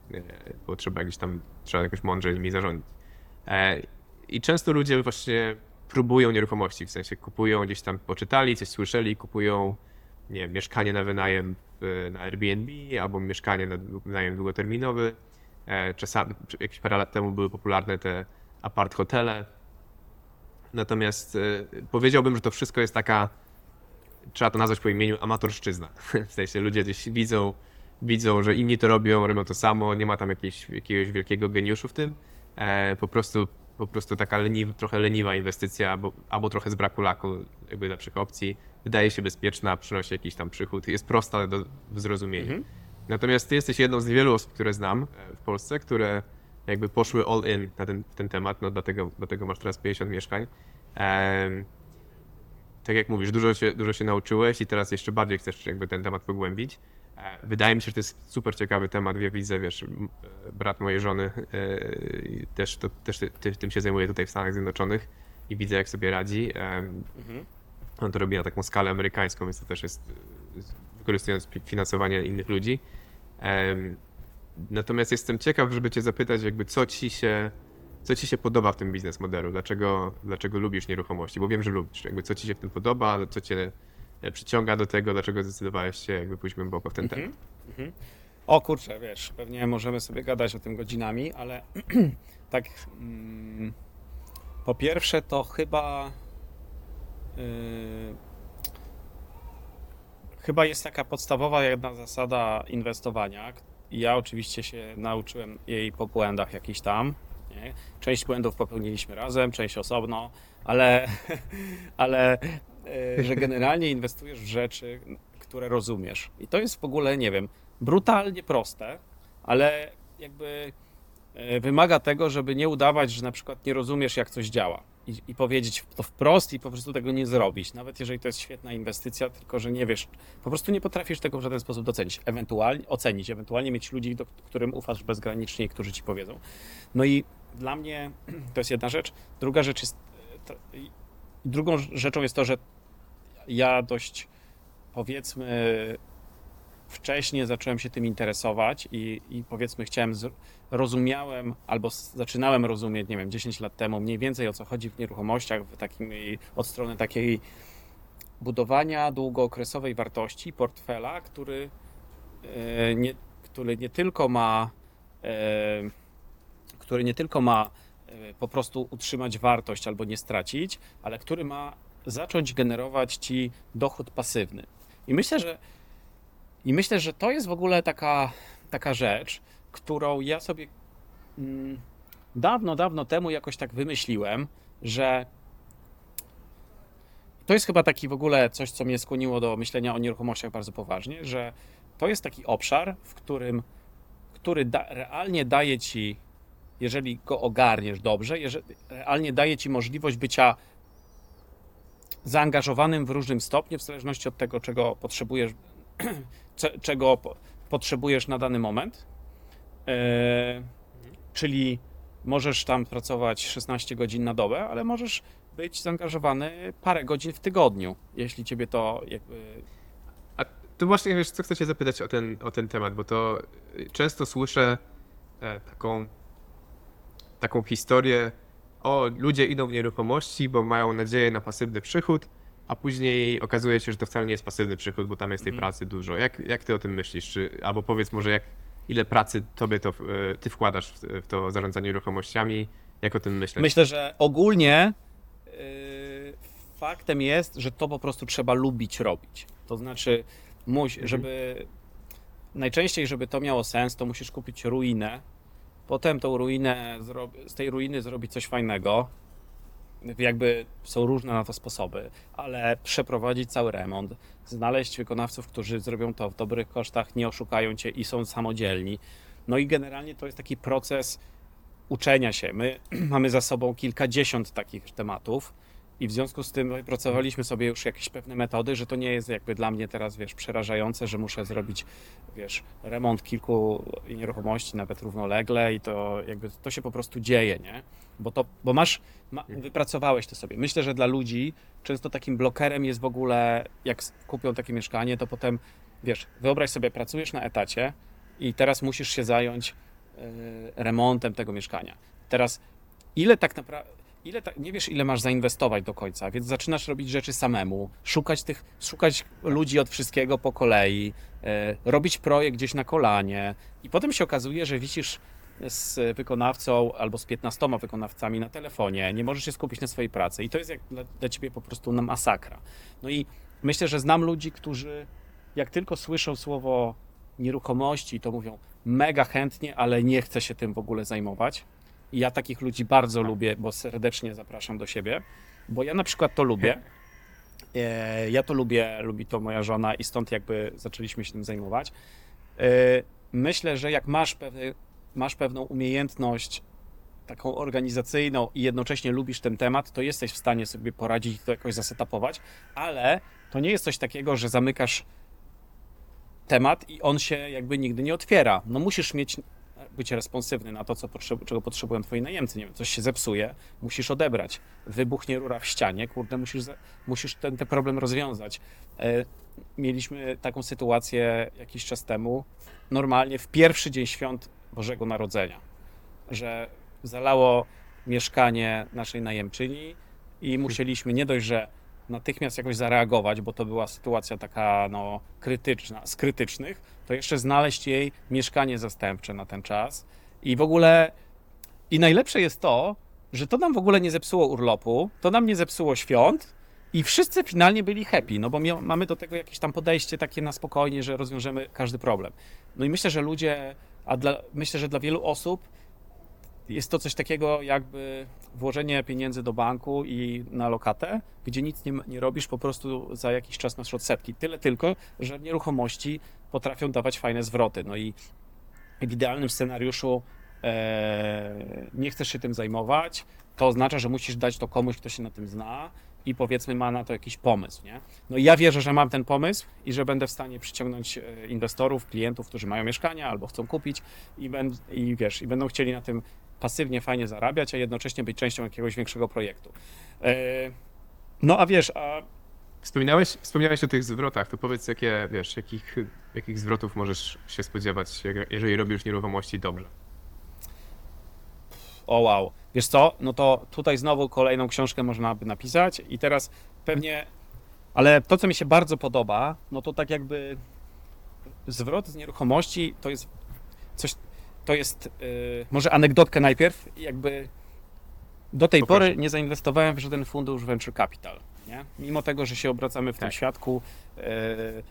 bo trzeba gdzieś tam, trzeba jakoś mądrze nimi zarządzić. E, I często ludzie właśnie próbują nieruchomości, w sensie kupują gdzieś tam, poczytali, coś słyszeli, kupują nie wiem, mieszkanie na wynajem w- na Airbnb albo mieszkanie na wynajem długoterminowy. E, Czasami, jakieś parę lat temu były popularne te apart hotele. Natomiast e, powiedziałbym, że to wszystko jest taka, trzeba to nazwać po imieniu, amatorszczyzna. W sensie ludzie gdzieś widzą, widzą, że inni to robią, robią to samo, nie ma tam jakiejś, jakiegoś wielkiego geniuszu w tym. E, Po prostu, po prostu taka leniwa, trochę leniwa inwestycja, albo, albo trochę z braku laku jakby lepszych opcji. Wydaje się bezpieczna, przynosi jakiś tam przychód, jest prosta do zrozumienia. Mhm. Natomiast ty jesteś jedną z niewielu osób, które znam e, w Polsce, które jakby poszły all in na ten, ten temat, no dlatego, dlatego masz teraz 50 mieszkań. Tak jak mówisz, dużo się, dużo się nauczyłeś i teraz jeszcze bardziej chcesz jakby ten temat pogłębić. E, Wydaje mi się, że to jest super ciekawy temat. Ja widzę, wiesz, e, brat mojej żony e, też, to, też ty, ty, tym się zajmuje tutaj w Stanach Zjednoczonych i widzę, jak sobie radzi. Mhm. on to robi na taką skalę amerykańską, więc to też jest wykorzystując finansowanie innych ludzi. Natomiast jestem ciekaw, żeby cię zapytać, jakby co ci się, co ci się podoba w tym biznes modelu? Dlaczego, dlaczego lubisz nieruchomości? Bo wiem, że lubisz. Jakby co ci się w tym podoba, co cię przyciąga do tego, dlaczego zdecydowałeś się jakby pójść głęboko w ten Mhm. temat? Mhm. O kurczę, wiesz, pewnie możemy sobie gadać o tym godzinami, ale tak mm, po pierwsze to chyba yy, chyba jest taka podstawowa jedna zasada inwestowania. Ja oczywiście się nauczyłem jej po błędach jakichś tam. Nie? Część błędów popełniliśmy razem, część osobno, ale, ale że generalnie inwestujesz w rzeczy, które rozumiesz. I to jest w ogóle, nie wiem, brutalnie proste, ale jakby e, wymaga tego, żeby nie udawać, że na przykład nie rozumiesz, jak coś działa. I, I powiedzieć to wprost i po prostu tego nie zrobić. Nawet jeżeli to jest świetna inwestycja, tylko że nie wiesz, po prostu nie potrafisz tego w żaden sposób docenić. Ewentualnie ocenić, ewentualnie mieć ludzi, do, którym ufasz bezgranicznie i którzy ci powiedzą. No i dla mnie to jest jedna rzecz. Druga rzecz jest. Drugą rzeczą jest to, że ja dość powiedzmy wcześniej zacząłem się tym interesować i, i powiedzmy chciałem, rozumiałem albo zaczynałem rozumieć, nie wiem, 10 lat temu mniej więcej o co chodzi w nieruchomościach, w takim, od strony takiej budowania długookresowej wartości portfela, który, e, nie, który nie tylko ma e, który nie tylko ma po prostu utrzymać wartość albo nie stracić, ale który ma zacząć generować ci dochód pasywny. I myślę, że i myślę, że to jest w ogóle taka, taka rzecz, którą ja sobie mm, dawno, dawno temu jakoś tak wymyśliłem, że to jest chyba taki w ogóle coś, co mnie skłoniło do myślenia o nieruchomościach bardzo poważnie, że to jest taki obszar, w którym, który da, realnie daje ci, jeżeli go ogarniesz dobrze, jeżeli, realnie daje ci możliwość bycia zaangażowanym w różnym stopniu, w zależności od tego, czego potrzebujesz, cze- czego po, potrzebujesz na dany moment. E, czyli możesz tam pracować 16 godzin na dobę, ale możesz być zaangażowany parę godzin w tygodniu, jeśli ciebie to jakby. A to właśnie wiesz, co chcę cię zapytać o ten, o ten temat, bo to często słyszę e, taką, taką historię, o ludzie idą w nieruchomości, bo mają nadzieję na pasywny przychód, a później okazuje się, że to wcale nie jest pasywny przychód, bo tam jest tej Mhm. pracy dużo. Jak, jak ty o tym myślisz? Czy, albo powiedz może, jak, ile pracy tobie to, e, ty wkładasz w, w to zarządzanie nieruchomościami? Jak o tym myśleć? Myślę, że ogólnie yy, faktem jest, że to po prostu trzeba lubić robić. To znaczy, muś, Mhm. żeby najczęściej, żeby to miało sens, to musisz kupić ruinę. Potem tą ruinę, z tej ruiny zrobić coś fajnego. Jakby są różne na to sposoby, ale przeprowadzić cały remont, znaleźć wykonawców, którzy zrobią to w dobrych kosztach, nie oszukają cię i są samodzielni. No i generalnie to jest taki proces uczenia się. My mamy za sobą kilkadziesiąt takich tematów i w związku z tym wypracowaliśmy sobie już jakieś pewne metody, że to nie jest jakby dla mnie teraz, wiesz, przerażające, że muszę zrobić, wiesz, remont kilku nieruchomości, nawet równolegle i to jakby to się po prostu dzieje, nie? Bo to, bo masz, ma, wypracowałeś to sobie. Myślę, że dla ludzi często takim blokerem jest w ogóle, jak kupią takie mieszkanie, to potem, wiesz, wyobraź sobie, pracujesz na etacie i teraz musisz się zająć e, remontem tego mieszkania. Teraz ile tak naprawdę, ile ta, nie wiesz ile masz zainwestować do końca, więc zaczynasz robić rzeczy samemu, szukać tych, szukać ludzi od wszystkiego po kolei, e, robić projekt gdzieś na kolanie i potem się okazuje, że wisisz z wykonawcą albo z 15 wykonawcami na telefonie, nie możesz się skupić na swojej pracy i to jest jak dla, dla ciebie po prostu na masakra. No i myślę, że znam ludzi, którzy jak tylko słyszą słowo nieruchomości, to mówią mega chętnie, ale nie chcę się tym w ogóle zajmować. I ja takich ludzi bardzo lubię, bo serdecznie zapraszam do siebie, bo ja na przykład to lubię. E, Ja to lubię, lubi to moja żona i stąd jakby zaczęliśmy się tym zajmować. Myślę, że jak masz, pewny, masz pewną umiejętność taką organizacyjną i jednocześnie lubisz ten temat, to jesteś w stanie sobie poradzić i to jakoś zasetapować, ale to nie jest coś takiego, że zamykasz temat i on się jakby nigdy nie otwiera. No musisz mieć być responsywny na to, co czego potrzebują twoi najemcy. Nie wiem, coś się zepsuje, musisz odebrać. Wybuchnie rura w ścianie, kurde, musisz, musisz ten, ten problem rozwiązać. E, mieliśmy taką sytuację jakiś czas temu, normalnie w pierwszy dzień świąt Bożego Narodzenia, że zalało mieszkanie naszej najemczyni i musieliśmy nie dość, że natychmiast jakoś zareagować, bo to była sytuacja taka no, krytyczna, z krytycznych, to jeszcze znaleźć jej mieszkanie zastępcze na ten czas. I w ogóle, i najlepsze jest to, że to nam w ogóle nie zepsuło urlopu, to nam nie zepsuło świąt i wszyscy finalnie byli happy, no bo mamy do tego jakieś tam podejście takie na spokojnie, że rozwiążemy każdy problem. No i myślę, że ludzie, a dla, myślę, że dla wielu osób jest to coś takiego jakby włożenie pieniędzy do banku i na lokatę, gdzie nic nie, nie robisz, po prostu za jakiś czas masz odsetki. Tyle tylko, że nieruchomości potrafią dawać fajne zwroty. No i w idealnym scenariuszu e, nie chcesz się tym zajmować, to oznacza, że musisz dać to komuś, kto się na tym zna i powiedzmy ma na to jakiś pomysł. Nie? No i ja wierzę, że mam ten pomysł i że będę w stanie przyciągnąć e, inwestorów, klientów, którzy mają mieszkania albo chcą kupić i, ben, i wiesz, i będą chcieli na tym pasywnie fajnie zarabiać, a jednocześnie być częścią jakiegoś większego projektu. E, no a wiesz, a Wspominałeś, wspomniałeś o tych zwrotach, to powiedz, jakie, wiesz, jakich, jakich zwrotów możesz się spodziewać, jeżeli robisz nieruchomości dobrze? O wow, wiesz co, no to tutaj znowu kolejną książkę można by napisać i teraz pewnie, ale to, co mi się bardzo podoba, no to tak jakby zwrot z nieruchomości to jest coś, to jest yy, może anegdotkę najpierw, jakby do tej Poproszę. pory nie zainwestowałem w żaden fundusz venture capital. Nie? Mimo tego, że się obracamy w tak. tym świadku, yy,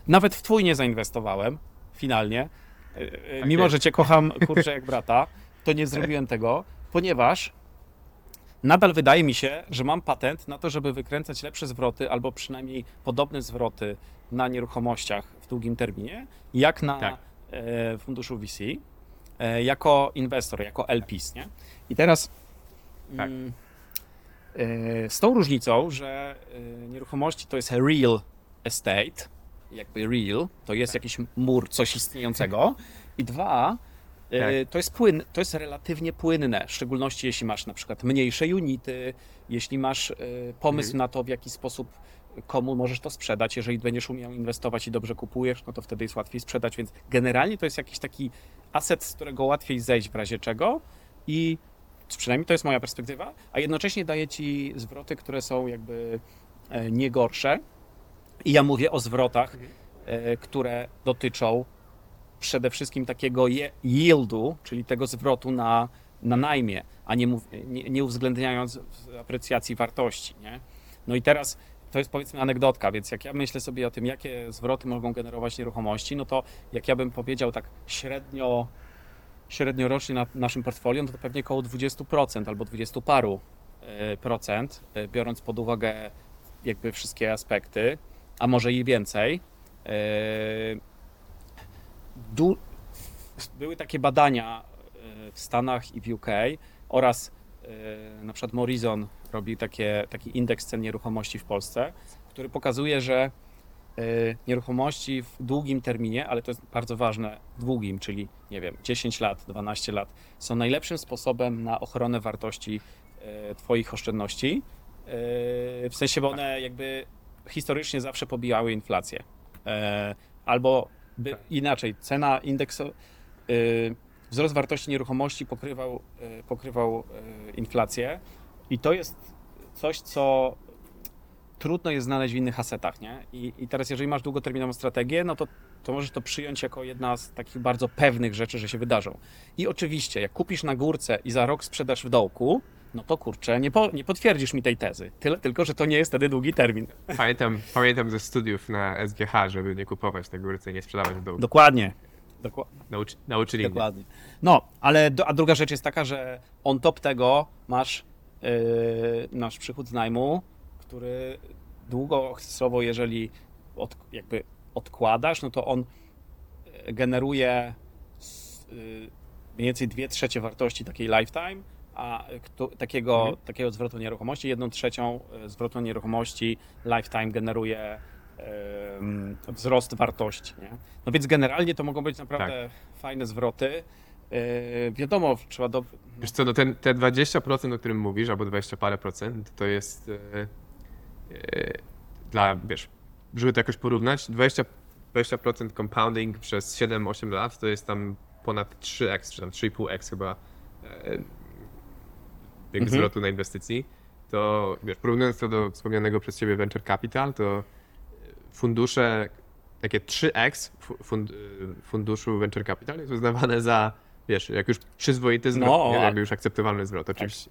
nawet w twój nie zainwestowałem finalnie. Yy, tak mimo, jest. że cię kocham kurczę jak brata, to nie zrobiłem tego, ponieważ nadal wydaje mi się, że mam patent na to, żeby wykręcać lepsze zwroty albo przynajmniej podobne zwroty na nieruchomościach w długim terminie, jak na tak. funduszu VC. E, jako inwestor, jako LPs, nie? I teraz tak. mm, e, z tą różnicą, że e, nieruchomości to jest real estate, jakby real, to jest tak. jakiś mur, coś istniejącego i dwa, tak. to, jest płyn, to jest relatywnie płynne, w szczególności jeśli masz na przykład mniejsze unity, jeśli masz pomysł mhm. na to, w jaki sposób komu możesz to sprzedać. Jeżeli będziesz umiał inwestować i dobrze kupujesz, no to wtedy jest łatwiej sprzedać, więc generalnie to jest jakiś taki aset, z którego łatwiej zejść w razie czego i przynajmniej to jest moja perspektywa, a jednocześnie daje ci zwroty, które są jakby e, nie gorsze. I ja mówię o zwrotach, mhm. e, które dotyczą przede wszystkim takiego yieldu, czyli tego zwrotu na, na najmie, a nie, nie, nie uwzględniając aprecjacji wartości. Nie? No i teraz to jest powiedzmy anegdotka, więc jak ja myślę sobie o tym, jakie zwroty mogą generować nieruchomości, no to jak ja bym powiedział tak średnio, średnio rocznie na naszym portfolio, no to pewnie około 20% albo 20 paru e, procent, e, biorąc pod uwagę jakby wszystkie aspekty, a może i więcej. E, du były takie badania w Stanach i w UK oraz na przykład Morrison robi takie, taki indeks cen nieruchomości w Polsce, który pokazuje, że y, nieruchomości w długim terminie, ale to jest bardzo ważne, długim, czyli nie wiem, 10 lat, 12 lat, są najlepszym sposobem na ochronę wartości y, Twoich oszczędności. W sensie, bo one jakby historycznie zawsze pobijały inflację. Albo tak. inaczej, cena indeksu, wzrost wartości nieruchomości pokrywał, pokrywał inflację, i to jest coś, co trudno jest znaleźć w innych asetach, nie? I, I, teraz, jeżeli masz długoterminową strategię, no to, to możesz to przyjąć jako jedna z takich bardzo pewnych rzeczy, że się wydarzą. I oczywiście, jak kupisz na górce i za rok sprzedasz w dołku, no to kurczę, nie, po, nie potwierdzisz mi tej tezy. Tyle tylko, że to nie jest wtedy długi termin. Pamiętam, pamiętam ze studiów na SGH, żeby nie kupować na górce i nie sprzedawać w dołku. Dokładnie. Nauczy, nauczyli Dokładnie. Mnie. No, ale do, a druga rzecz jest taka, że on top tego masz Yy, nasz przychód z najmu, który długookresowo, jeżeli od, jakby odkładasz, no to on yy, generuje s- y, mniej więcej 2 trzecie wartości takiej lifetime, a kto, takiego, Mhm. takiego zwrotu nieruchomości, 1 trzecią y, zwrotu nieruchomości lifetime generuje wzrost wartości. Nie? No więc generalnie to mogą być naprawdę fajne zwroty. Y, wiadomo, trzeba do... Wiesz co, no ten, te 20%, o którym mówisz, albo 20 parę procent, to jest e, e, dla, wiesz, żeby to jakoś porównać, 20, 20% compounding przez 7-8 lat to jest tam ponad 3x, czy tam 3,5x chyba e, jakby Mhm. zwrotu na inwestycji. To, wiesz, porównując to do wspomnianego przez ciebie venture capital, to fundusze, takie 3x fu- fund, y, funduszu venture capital jest uznawane za, wiesz, jak już przyzwoity zwrot, No, nie? jakby już akceptowalny zwrot. Oczywiście,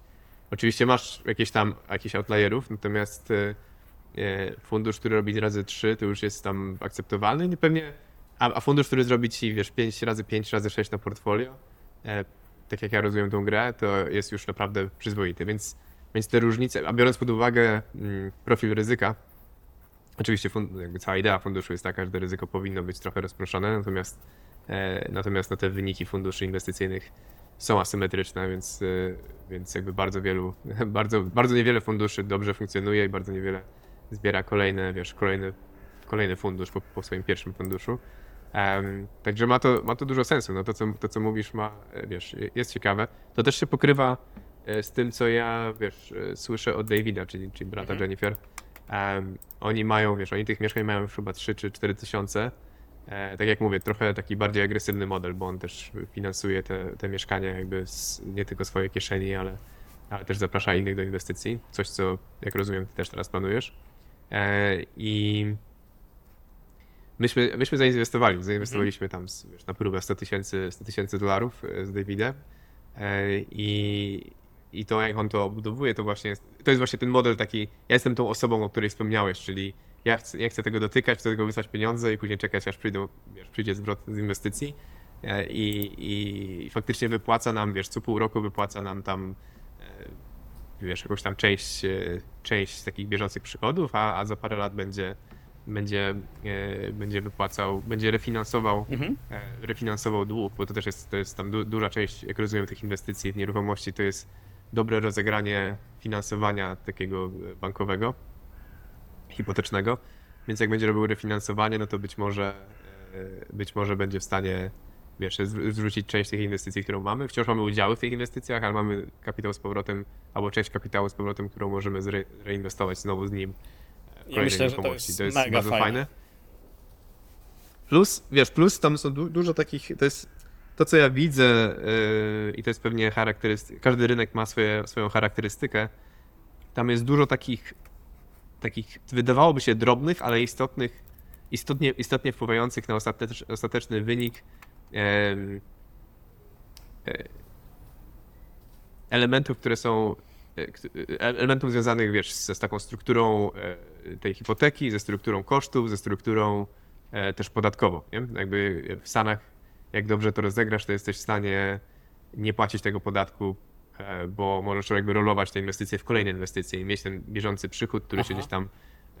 oczywiście masz jakieś tam, jakichś outlayerów, natomiast y, y, fundusz, który robi razy 3, to już jest tam akceptowalny i pewnie, a, a fundusz, który zrobi ci, wiesz, 5 razy 5 razy 6 na portfolio, e, tak jak ja rozumiem tą grę, to jest już naprawdę przyzwoity, więc, więc te różnice, a biorąc pod uwagę mm, profil ryzyka, Oczywiście jakby cała idea funduszu jest taka, że to ryzyko powinno być trochę rozproszone, natomiast, e, natomiast no, te wyniki funduszy inwestycyjnych są asymetryczne, więc, e, więc jakby bardzo wielu, bardzo, bardzo niewiele funduszy dobrze funkcjonuje i bardzo niewiele zbiera kolejne, wiesz, kolejny, kolejny fundusz po, po swoim pierwszym funduszu. Em, także ma to, ma to dużo sensu. No to, co, to, co mówisz, ma, e, wiesz, jest ciekawe. To też się pokrywa z tym, co ja, wiesz, słyszę od Davida, czyli, czyli brata Mhm. Jennifer. Em, oni mają, wiesz, oni tych mieszkań mają już chyba 3 czy 4 tysiące. E, tak jak mówię, trochę taki bardziej agresywny model, bo on też finansuje te, te mieszkania jakby z nie tylko swojej kieszeni, ale, ale też zaprasza innych do inwestycji. Coś, co jak rozumiem, ty też teraz planujesz. E, I myśmy, myśmy zainwestowali. Zainwestowaliśmy tam wiesz, na próbę 100 tysięcy 100 tysięcy dolarów e, z Davidem. E, I, I to, jak on to obudowuje, to właśnie jest, to jest właśnie ten model taki. Ja jestem tą osobą, o której wspomniałeś, czyli ja chcę, ja chcę tego dotykać, chcę tego wysłać pieniądze i później czekać, aż przyjdą, wiesz, przyjdzie zwrot z inwestycji. E, I, I faktycznie wypłaca nam, wiesz, co pół roku wypłaca nam tam, e, wiesz, jakąś tam część, e, część takich bieżących przychodów, a, a za parę lat będzie, będzie, e, będzie wypłacał, będzie refinansował, Mhm. e, refinansował dług, bo to też jest, to jest tam du, duża część, jak rozumiem, tych inwestycji w nieruchomości, to jest dobre rozegranie finansowania takiego e, bankowego, hipotecznego, więc jak będzie robił refinansowanie, no to być może, e, być może będzie w stanie wiesz, zw- zwrócić część tych inwestycji, którą mamy. Wciąż mamy udziały w tych inwestycjach, ale mamy kapitał z powrotem, albo część kapitału z powrotem, którą możemy zre, reinwestować znowu z nim. w kolejne myślę, że to jest mega bardzo fajne. Plus, wiesz, plus tam są du- dużo takich, to jest to, co ja widzę yy, i to jest pewnie charakterystyka, każdy rynek ma swoje, swoją charakterystykę. Tam jest dużo takich, takich, wydawałoby się drobnych, ale istotnych, istotnie, istotnie wpływających na ostatecz, ostateczny wynik em, e, elementów, które są kt- e, elementów związanych, wiesz, z, z taką strukturą tej hipoteki, ze strukturą kosztów, ze strukturą e, też podatkową, nie? Jakby w Stanach, jak dobrze to rozegrasz, to jesteś w stanie nie płacić tego podatku, e, bo możesz jakby rolować te inwestycje w kolejne inwestycje i mieć ten bieżący przychód, który się Aha. gdzieś tam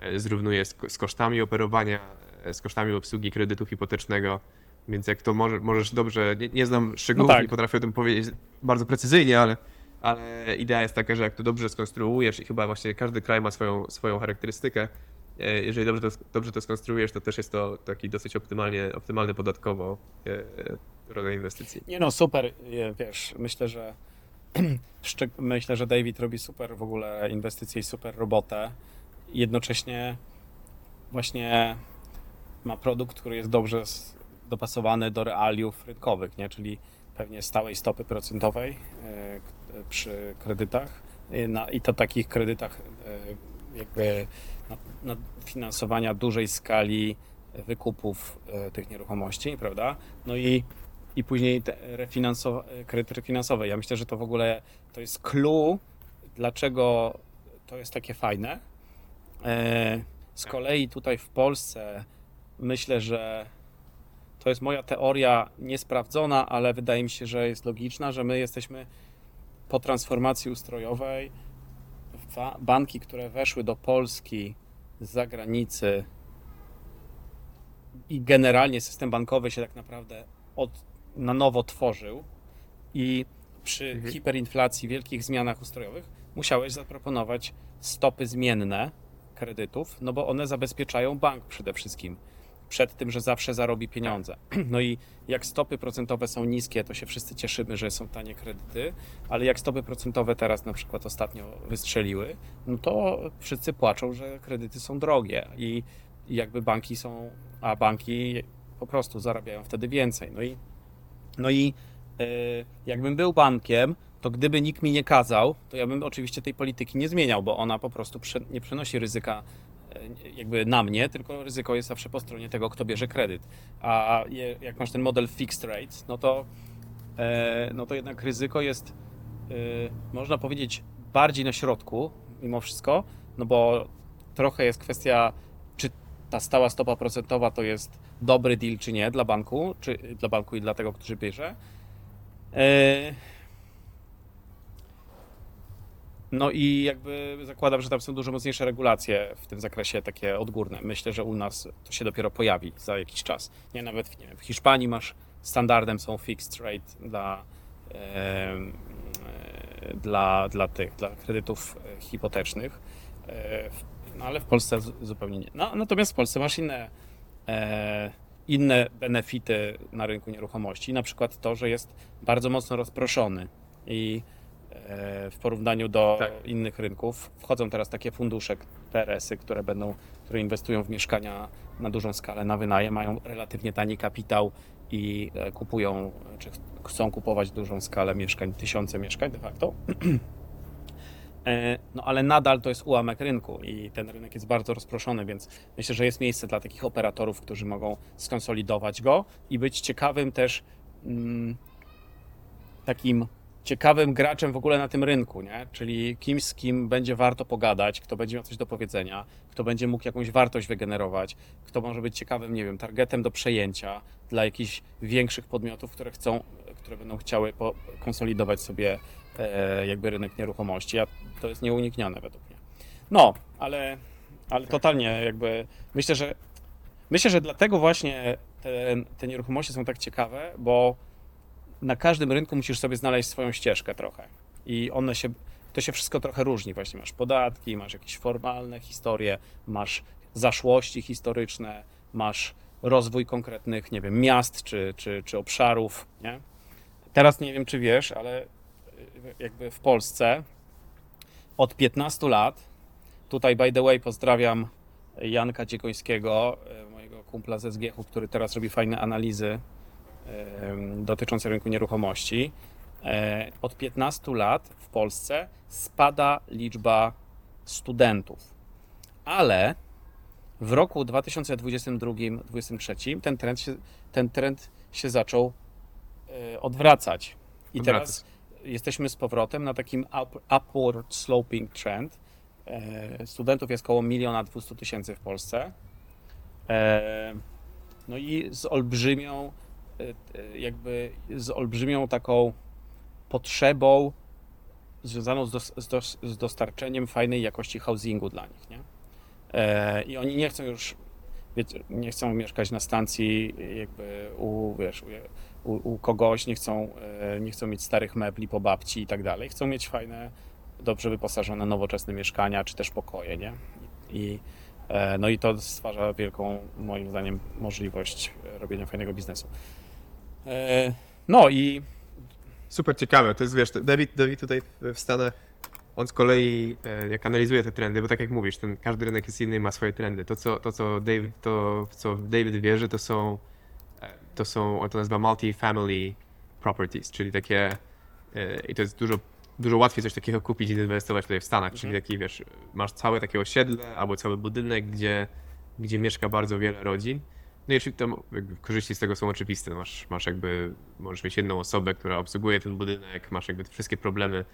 e, zrównuje z, z kosztami operowania, e, z kosztami obsługi kredytu hipotecznego. Więc jak to może, możesz dobrze, nie, nie znam szczegółów, tak. nie potrafię o tym powiedzieć bardzo precyzyjnie, ale, ale idea jest taka, że jak to dobrze skonstruujesz i chyba właśnie każdy kraj ma swoją, swoją charakterystykę, jeżeli dobrze to, dobrze to skonstruujesz, to też jest to taki dosyć optymalnie, optymalny podatkowo e, rodzaj inwestycji. Nie no, super, wiesz, myślę, że myślę, że David robi super w ogóle inwestycje i super robotę. Jednocześnie właśnie ma produkt, który jest dobrze dopasowany do realiów rynkowych, nie? czyli pewnie stałej stopy procentowej e, przy kredytach E, i to takich kredytach e, jakby na, na finansowania dużej skali wykupów e, tych nieruchomości, prawda? No i i później te refinansowa- kredyty refinansowe. Ja myślę, że to w ogóle to jest clue, dlaczego to jest takie fajne. E, Z kolei tutaj w Polsce myślę, że to jest moja teoria niesprawdzona, ale wydaje mi się, że jest logiczna, że my jesteśmy po transformacji ustrojowej. Wa- Banki, które weszły do Polski z zagranicy, i generalnie system bankowy się tak naprawdę od, na nowo tworzył i przy Mhm. hiperinflacji, wielkich zmianach ustrojowych musiałeś zaproponować stopy zmienne kredytów, no bo one zabezpieczają bank przede wszystkim przed tym, że zawsze zarobi pieniądze. No i jak stopy procentowe są niskie, to się wszyscy cieszymy, że są tanie kredyty, ale jak stopy procentowe teraz na przykład ostatnio wystrzeliły, no to wszyscy płaczą, że kredyty są drogie i jakby banki są, a banki po prostu zarabiają wtedy więcej. No i, no i e, jakbym był bankiem, to gdyby nikt mi nie kazał, to ja bym oczywiście tej polityki nie zmieniał, bo ona po prostu nie przenosi ryzyka jakby na mnie, tylko ryzyko jest zawsze po stronie tego, kto bierze kredyt. A jak masz ten model fixed rate, no to, e, no to jednak ryzyko jest, e, można powiedzieć, bardziej na środku mimo wszystko, no bo trochę jest kwestia, czy ta stała stopa procentowa to jest dobry deal, czy nie dla banku, czy dla banku i dla tego, który bierze. No i jakby zakładam, że tam są dużo mocniejsze regulacje w tym zakresie, takie odgórne. Myślę, że u nas to się dopiero pojawi za jakiś czas. Nie, nawet nie wiem, w Hiszpanii masz standardem są fixed rate dla, em, e, dla, dla tych, dla kredytów e, hipotecznych. E, w- No ale w Polsce zupełnie nie. No, natomiast w Polsce masz inne, e, inne benefity na rynku nieruchomości, na przykład to, że jest bardzo mocno rozproszony i e, w porównaniu do Tak. innych rynków wchodzą teraz takie fundusze, PRS-y, które będą, które inwestują w mieszkania na dużą skalę, na wynajem, mają relatywnie tani kapitał i e, kupują, czy ch- chcą kupować dużą skalę mieszkań, tysiące mieszkań de facto. E, No ale nadal to jest ułamek rynku i ten rynek jest bardzo rozproszony, więc myślę, że jest miejsce dla takich operatorów, którzy mogą skonsolidować go i być ciekawym też mm, takim ciekawym graczem w ogóle na tym rynku, nie? Czyli kimś, z kim będzie warto pogadać, kto będzie miał coś do powiedzenia, kto będzie mógł jakąś wartość wygenerować, kto może być ciekawym, nie wiem, targetem do przejęcia dla jakichś większych podmiotów, które chcą, które będą chciały konsolidować sobie e, jakby rynek nieruchomości, a to jest nieuniknione według mnie. No, ale, ale totalnie jakby myślę, że myślę, że dlatego właśnie te, te nieruchomości są tak ciekawe, bo na każdym rynku musisz sobie znaleźć swoją ścieżkę trochę. I one się, to się wszystko trochę różni. Właśnie masz podatki, masz jakieś formalne historie, masz zaszłości historyczne, masz rozwój konkretnych, nie wiem, miast czy, czy, czy obszarów, nie? Teraz nie wiem, czy wiesz, ale y, jakby w Polsce od 15 lat, tutaj by the way pozdrawiam Janka Dziekońskiego, y, mojego kumpla ze SGH-u, który teraz robi fajne analizy dotyczące rynku nieruchomości. E, Od 15 lat w Polsce spada liczba studentów, ale w roku 2022-2023 ten trend się, ten trend się zaczął e, odwracać. I teraz jesteśmy z powrotem na takim up, upward sloping trend. E, Studentów jest około miliona 200 tysięcy w Polsce. No i z olbrzymią, jakby z olbrzymią taką potrzebą związaną z, dos, z, dos, z dostarczeniem fajnej jakości housingu dla nich, nie? E, I oni nie chcą już, nie chcą mieszkać na stacji jakby u, wiesz, u, u, kogoś, nie chcą, e, nie chcą mieć starych mebli po babci i tak dalej. Chcą mieć fajne, dobrze wyposażone, nowoczesne mieszkania, czy też pokoje, nie? I, e, no i to stwarza wielką, moim zdaniem, możliwość robienia fajnego biznesu. E, No i Super ciekawe, to jest wiesz, David, David tutaj w Stanach, on z kolei e, jak analizuje te trendy, bo tak jak mówisz, ten, każdy rynek jest inny i ma swoje trendy. To co, to, co David, to, co David wierzy, to są, e, to są, on to nazywa multi-family properties, czyli takie, i to jest dużo, dużo łatwiej coś takiego kupić i inwestować tutaj w Stanach, czyli taki wiesz, masz całe takie osiedle albo cały budynek, gdzie, gdzie mieszka bardzo wiele rodzin. No i oczywiście tam jakby korzyści z tego są oczywiste. Masz, masz jakby, możesz mieć jedną osobę, która obsługuje ten budynek, masz jakby wszystkie problemy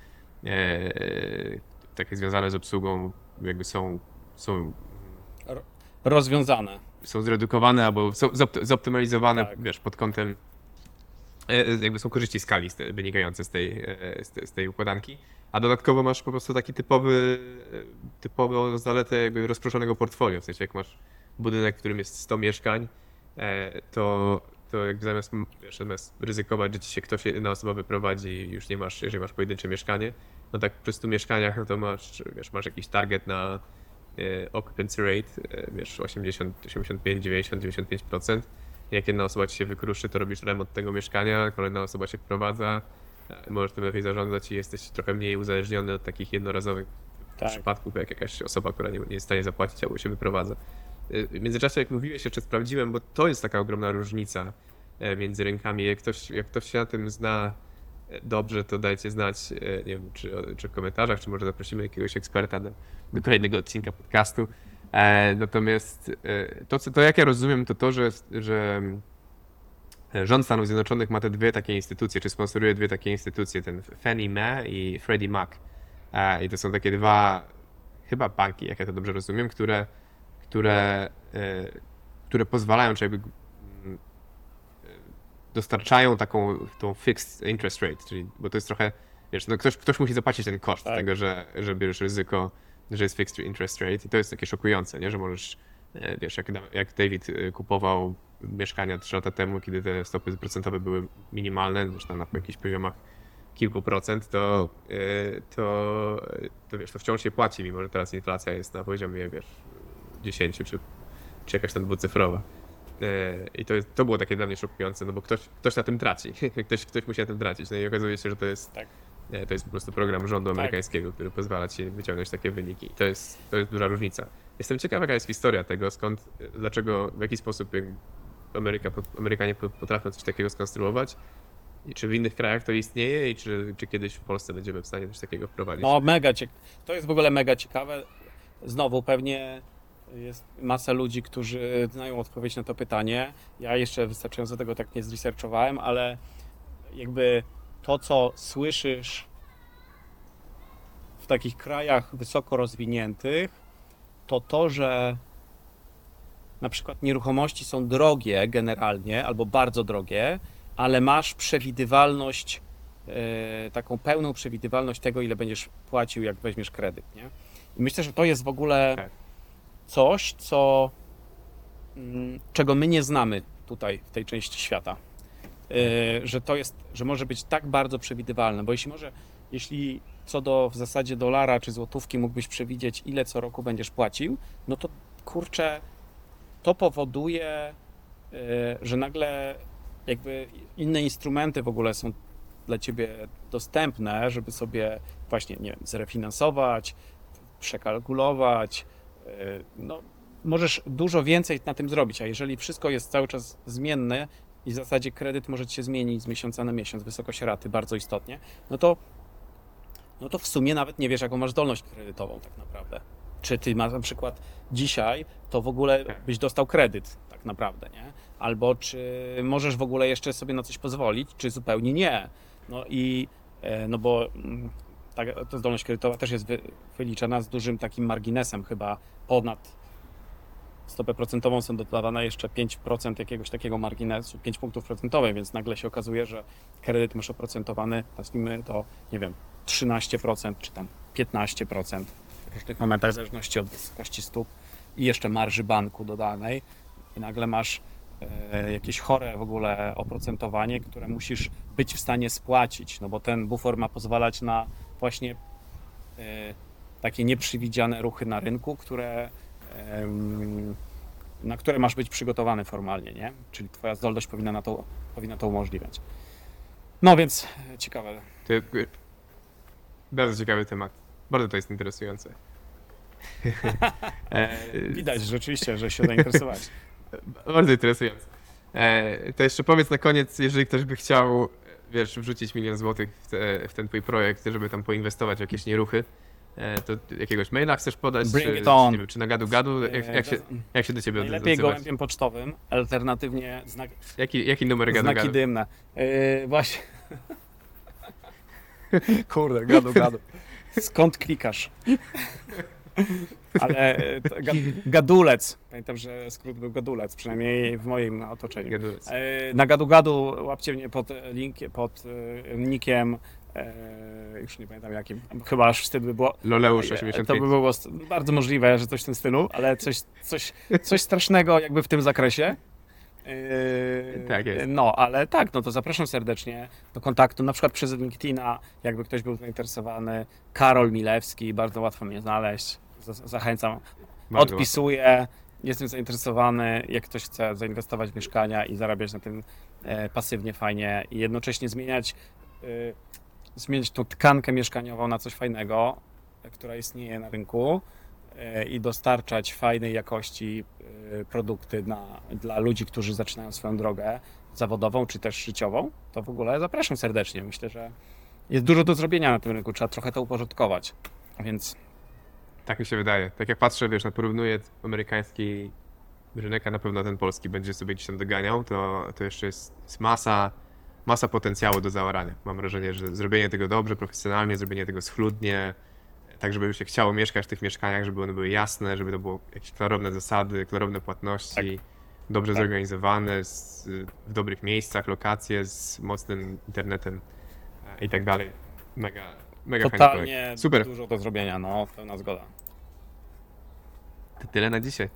e, takie związane z obsługą jakby są, są, rozwiązane. są zredukowane albo są zopt- zoptymalizowane, Tak. wiesz, pod kątem e, jakby są korzyści skali wynikające z tej, e, z, te, z tej układanki. A dodatkowo masz po prostu taki typowy, typową zaletę jakby rozproszonego portfolio, w sensie jak masz budynek, w którym jest 100 mieszkań, to, to jakby zamiast, wiesz, zamiast ryzykować, że ci się ktoś jedna osoba wyprowadzi i już nie masz, jeżeli masz pojedyncze mieszkanie, no tak przy 100 mieszkaniach, no to masz, wiesz, masz jakiś target na e, occupancy rate, e, wiesz, 80, 85, 90, 95%. Jak jedna osoba ci się wykruszy, to robisz remont tego mieszkania, kolejna osoba się wprowadza, e, możesz tym lepiej zarządzać i jesteś trochę mniej uzależniony od takich jednorazowych Tak. przypadków, jak jakaś osoba, która nie, nie jest w stanie zapłacić albo się wyprowadza. Y, W międzyczasie, jak mówiłeś, jeszcze sprawdziłem, bo to jest taka ogromna różnica e, między rynkami. Jak ktoś, jak ktoś się na tym zna e, dobrze, to dajcie znać, e, nie wiem, czy, czy w komentarzach, czy może zaprosimy jakiegoś eksperta do, do kolejnego odcinka podcastu. Natomiast to, co, to, jak ja rozumiem, to to, że, że rząd Stanów Zjednoczonych ma te dwie takie instytucje, czy sponsoruje dwie takie instytucje, ten Fannie Mae i Freddie Mac. I to są takie dwa, chyba banki, jak ja to dobrze rozumiem, które, które, e, które pozwalają, czy jakby mm, e, dostarczają taką tą fixed interest rate, czyli, bo to jest trochę, wiesz, no ktoś, ktoś musi zapłacić ten koszt Tak. tego, że, że bierzesz ryzyko, że jest fixed interest rate i to jest takie szokujące, nie, że możesz, e, wiesz, jak, jak David kupował mieszkania 3 lata temu, kiedy te stopy procentowe były minimalne, zresztą na jakichś poziomach kilku procent, to, to, to wiesz, to wciąż się płaci, mimo że teraz inflacja jest na poziomie, wiesz, 10 czy, czy jakaś tam dwucyfrowa. E, I to, jest, to było takie dla mnie szokujące, no bo ktoś, ktoś na tym traci. Ktoś, ktoś musi na tym tracić. No i okazuje się, że to jest, Tak. e, to jest po prostu program rządu Tak. amerykańskiego, który pozwala ci wyciągnąć takie wyniki. I to jest, to jest duża różnica. Jestem ciekaw, jaka jest historia tego, skąd, dlaczego, w jaki sposób Ameryka, Amerykanie po- potrafią coś takiego skonstruować. I czy w innych krajach to istnieje i czy, czy kiedyś w Polsce będziemy w stanie coś takiego wprowadzić? No mega ciekawe. To jest w ogóle mega ciekawe. Znowu pewnie jest masa ludzi, którzy znają odpowiedź na to pytanie. Ja jeszcze wystarczająco tego tak nie zresearchowałem, ale jakby to, co słyszysz w takich krajach wysoko rozwiniętych, to to, że na przykład nieruchomości są drogie generalnie albo bardzo drogie, ale masz przewidywalność e, taką pełną przewidywalność tego, ile będziesz płacił, jak weźmiesz kredyt, nie? I myślę, że to jest w ogóle Tak. Coś, co, mm, czego my nie znamy tutaj, w tej części świata. E, Że to jest, że może być tak bardzo przewidywalne, bo jeśli może, jeśli co do w zasadzie dolara czy złotówki mógłbyś przewidzieć, ile co roku będziesz płacił, no to kurczę, to powoduje, e, że nagle jakby inne instrumenty w ogóle są dla ciebie dostępne, żeby sobie właśnie, nie wiem, zrefinansować, przekalkulować. E, No, możesz dużo więcej na tym zrobić, a jeżeli wszystko jest cały czas zmienne i w zasadzie kredyt może się zmienić z miesiąca na miesiąc, wysokość raty bardzo istotnie, no to, no to w sumie nawet nie wiesz, jaką masz zdolność kredytową tak naprawdę. Czy ty masz na przykład dzisiaj, to w ogóle byś dostał kredyt tak naprawdę, nie? Albo czy możesz w ogóle jeszcze sobie na coś pozwolić, czy zupełnie nie. No i e, no bo mm, ta, ta zdolność kredytowa też jest wy, wyliczana z dużym takim marginesem, chyba. Ponad stopę procentową są dodawane jeszcze 5% jakiegoś takiego marginesu, 5 punktów procentowych, więc nagle się okazuje, że kredyt masz oprocentowany, nazwijmy to, nie wiem, 13% czy tam 15% w różnych momentach, w zależności od wysokości stóp i jeszcze marży banku dodanej i nagle masz e, jakieś chore w ogóle oprocentowanie, które musisz być w stanie spłacić, no bo ten bufor ma pozwalać na właśnie e, takie nieprzewidziane ruchy na rynku, które na które masz być przygotowany formalnie, nie? Czyli twoja zdolność powinna, na to, powinna to umożliwiać. No więc e, ciekawe. To bardzo ciekawy temat. Bardzo to jest interesujące. E, Widać rzeczywiście, że się zainteresowałeś. Bardzo interesujące. To jeszcze powiedz na koniec, jeżeli ktoś by chciał, wiesz, wrzucić milion złotych w, te, w ten twój projekt, żeby tam poinwestować w jakieś nieruchy, e, to jakiegoś maila chcesz podać? Bring czy, it on. Czy, nie wiem, czy na gadu gadu? Jak, jak, się, jak się do ciebie Najlepiej odzywać? gołębiem pocztowym, alternatywnie znak, Jaki, jaki numer gadu znaki gadu? dymne. Yy, właśnie. Kurde, gadu, gadu. Skąd klikasz? Ale e, to ga- gadulec. Pamiętam, że skrót był gadulec, przynajmniej w moim otoczeniu. Gadulec. E, Na gadu gadu łapcie mnie pod linkiem, pod e, nickiem. E, już nie pamiętam jakim. Chyba aż wstyd by było. Loleusz To 85. by było bardzo możliwe, że coś w tym stylu, ale coś, coś, coś strasznego jakby w tym zakresie. Yy, Tak jest. No, ale tak, no to zapraszam serdecznie do kontaktu, na przykład przez LinkedIna, jakby ktoś był zainteresowany. Karol Milewski, bardzo łatwo mnie znaleźć. Zachęcam. Bardzo Odpisuję. Jestem zainteresowany, jak ktoś chce zainwestować w mieszkania i zarabiać na tym e, pasywnie, fajnie i jednocześnie zmieniać, e, zmieniać tą tkankę mieszkaniową na coś fajnego, która istnieje na rynku i dostarczać fajnej jakości e, produkty na, dla ludzi, którzy zaczynają swoją drogę zawodową czy też życiową, to w ogóle zapraszam serdecznie. Myślę, że jest dużo do zrobienia na tym rynku, trzeba trochę to uporządkować. Więc Tak mi się wydaje. Tak jak patrzę, wiesz, na porównuję amerykański rynek, a na pewno ten polski będzie sobie gdzieś tam doganiał, to, to jeszcze jest, jest masa, masa potencjału do zaorania. Mam wrażenie, że zrobienie tego dobrze, profesjonalnie, zrobienie tego schludnie, tak żeby się chciało mieszkać w tych mieszkaniach, żeby one były jasne, żeby to było jakieś klarowne zasady, klarowne płatności, dobrze Tak. zorganizowane, z, w dobrych miejscach, lokacje, z mocnym internetem e, i tak dalej. Mega, mega totalnie. Super. dużo do zrobienia, no, pełna zgoda. To tyle na dzisiaj.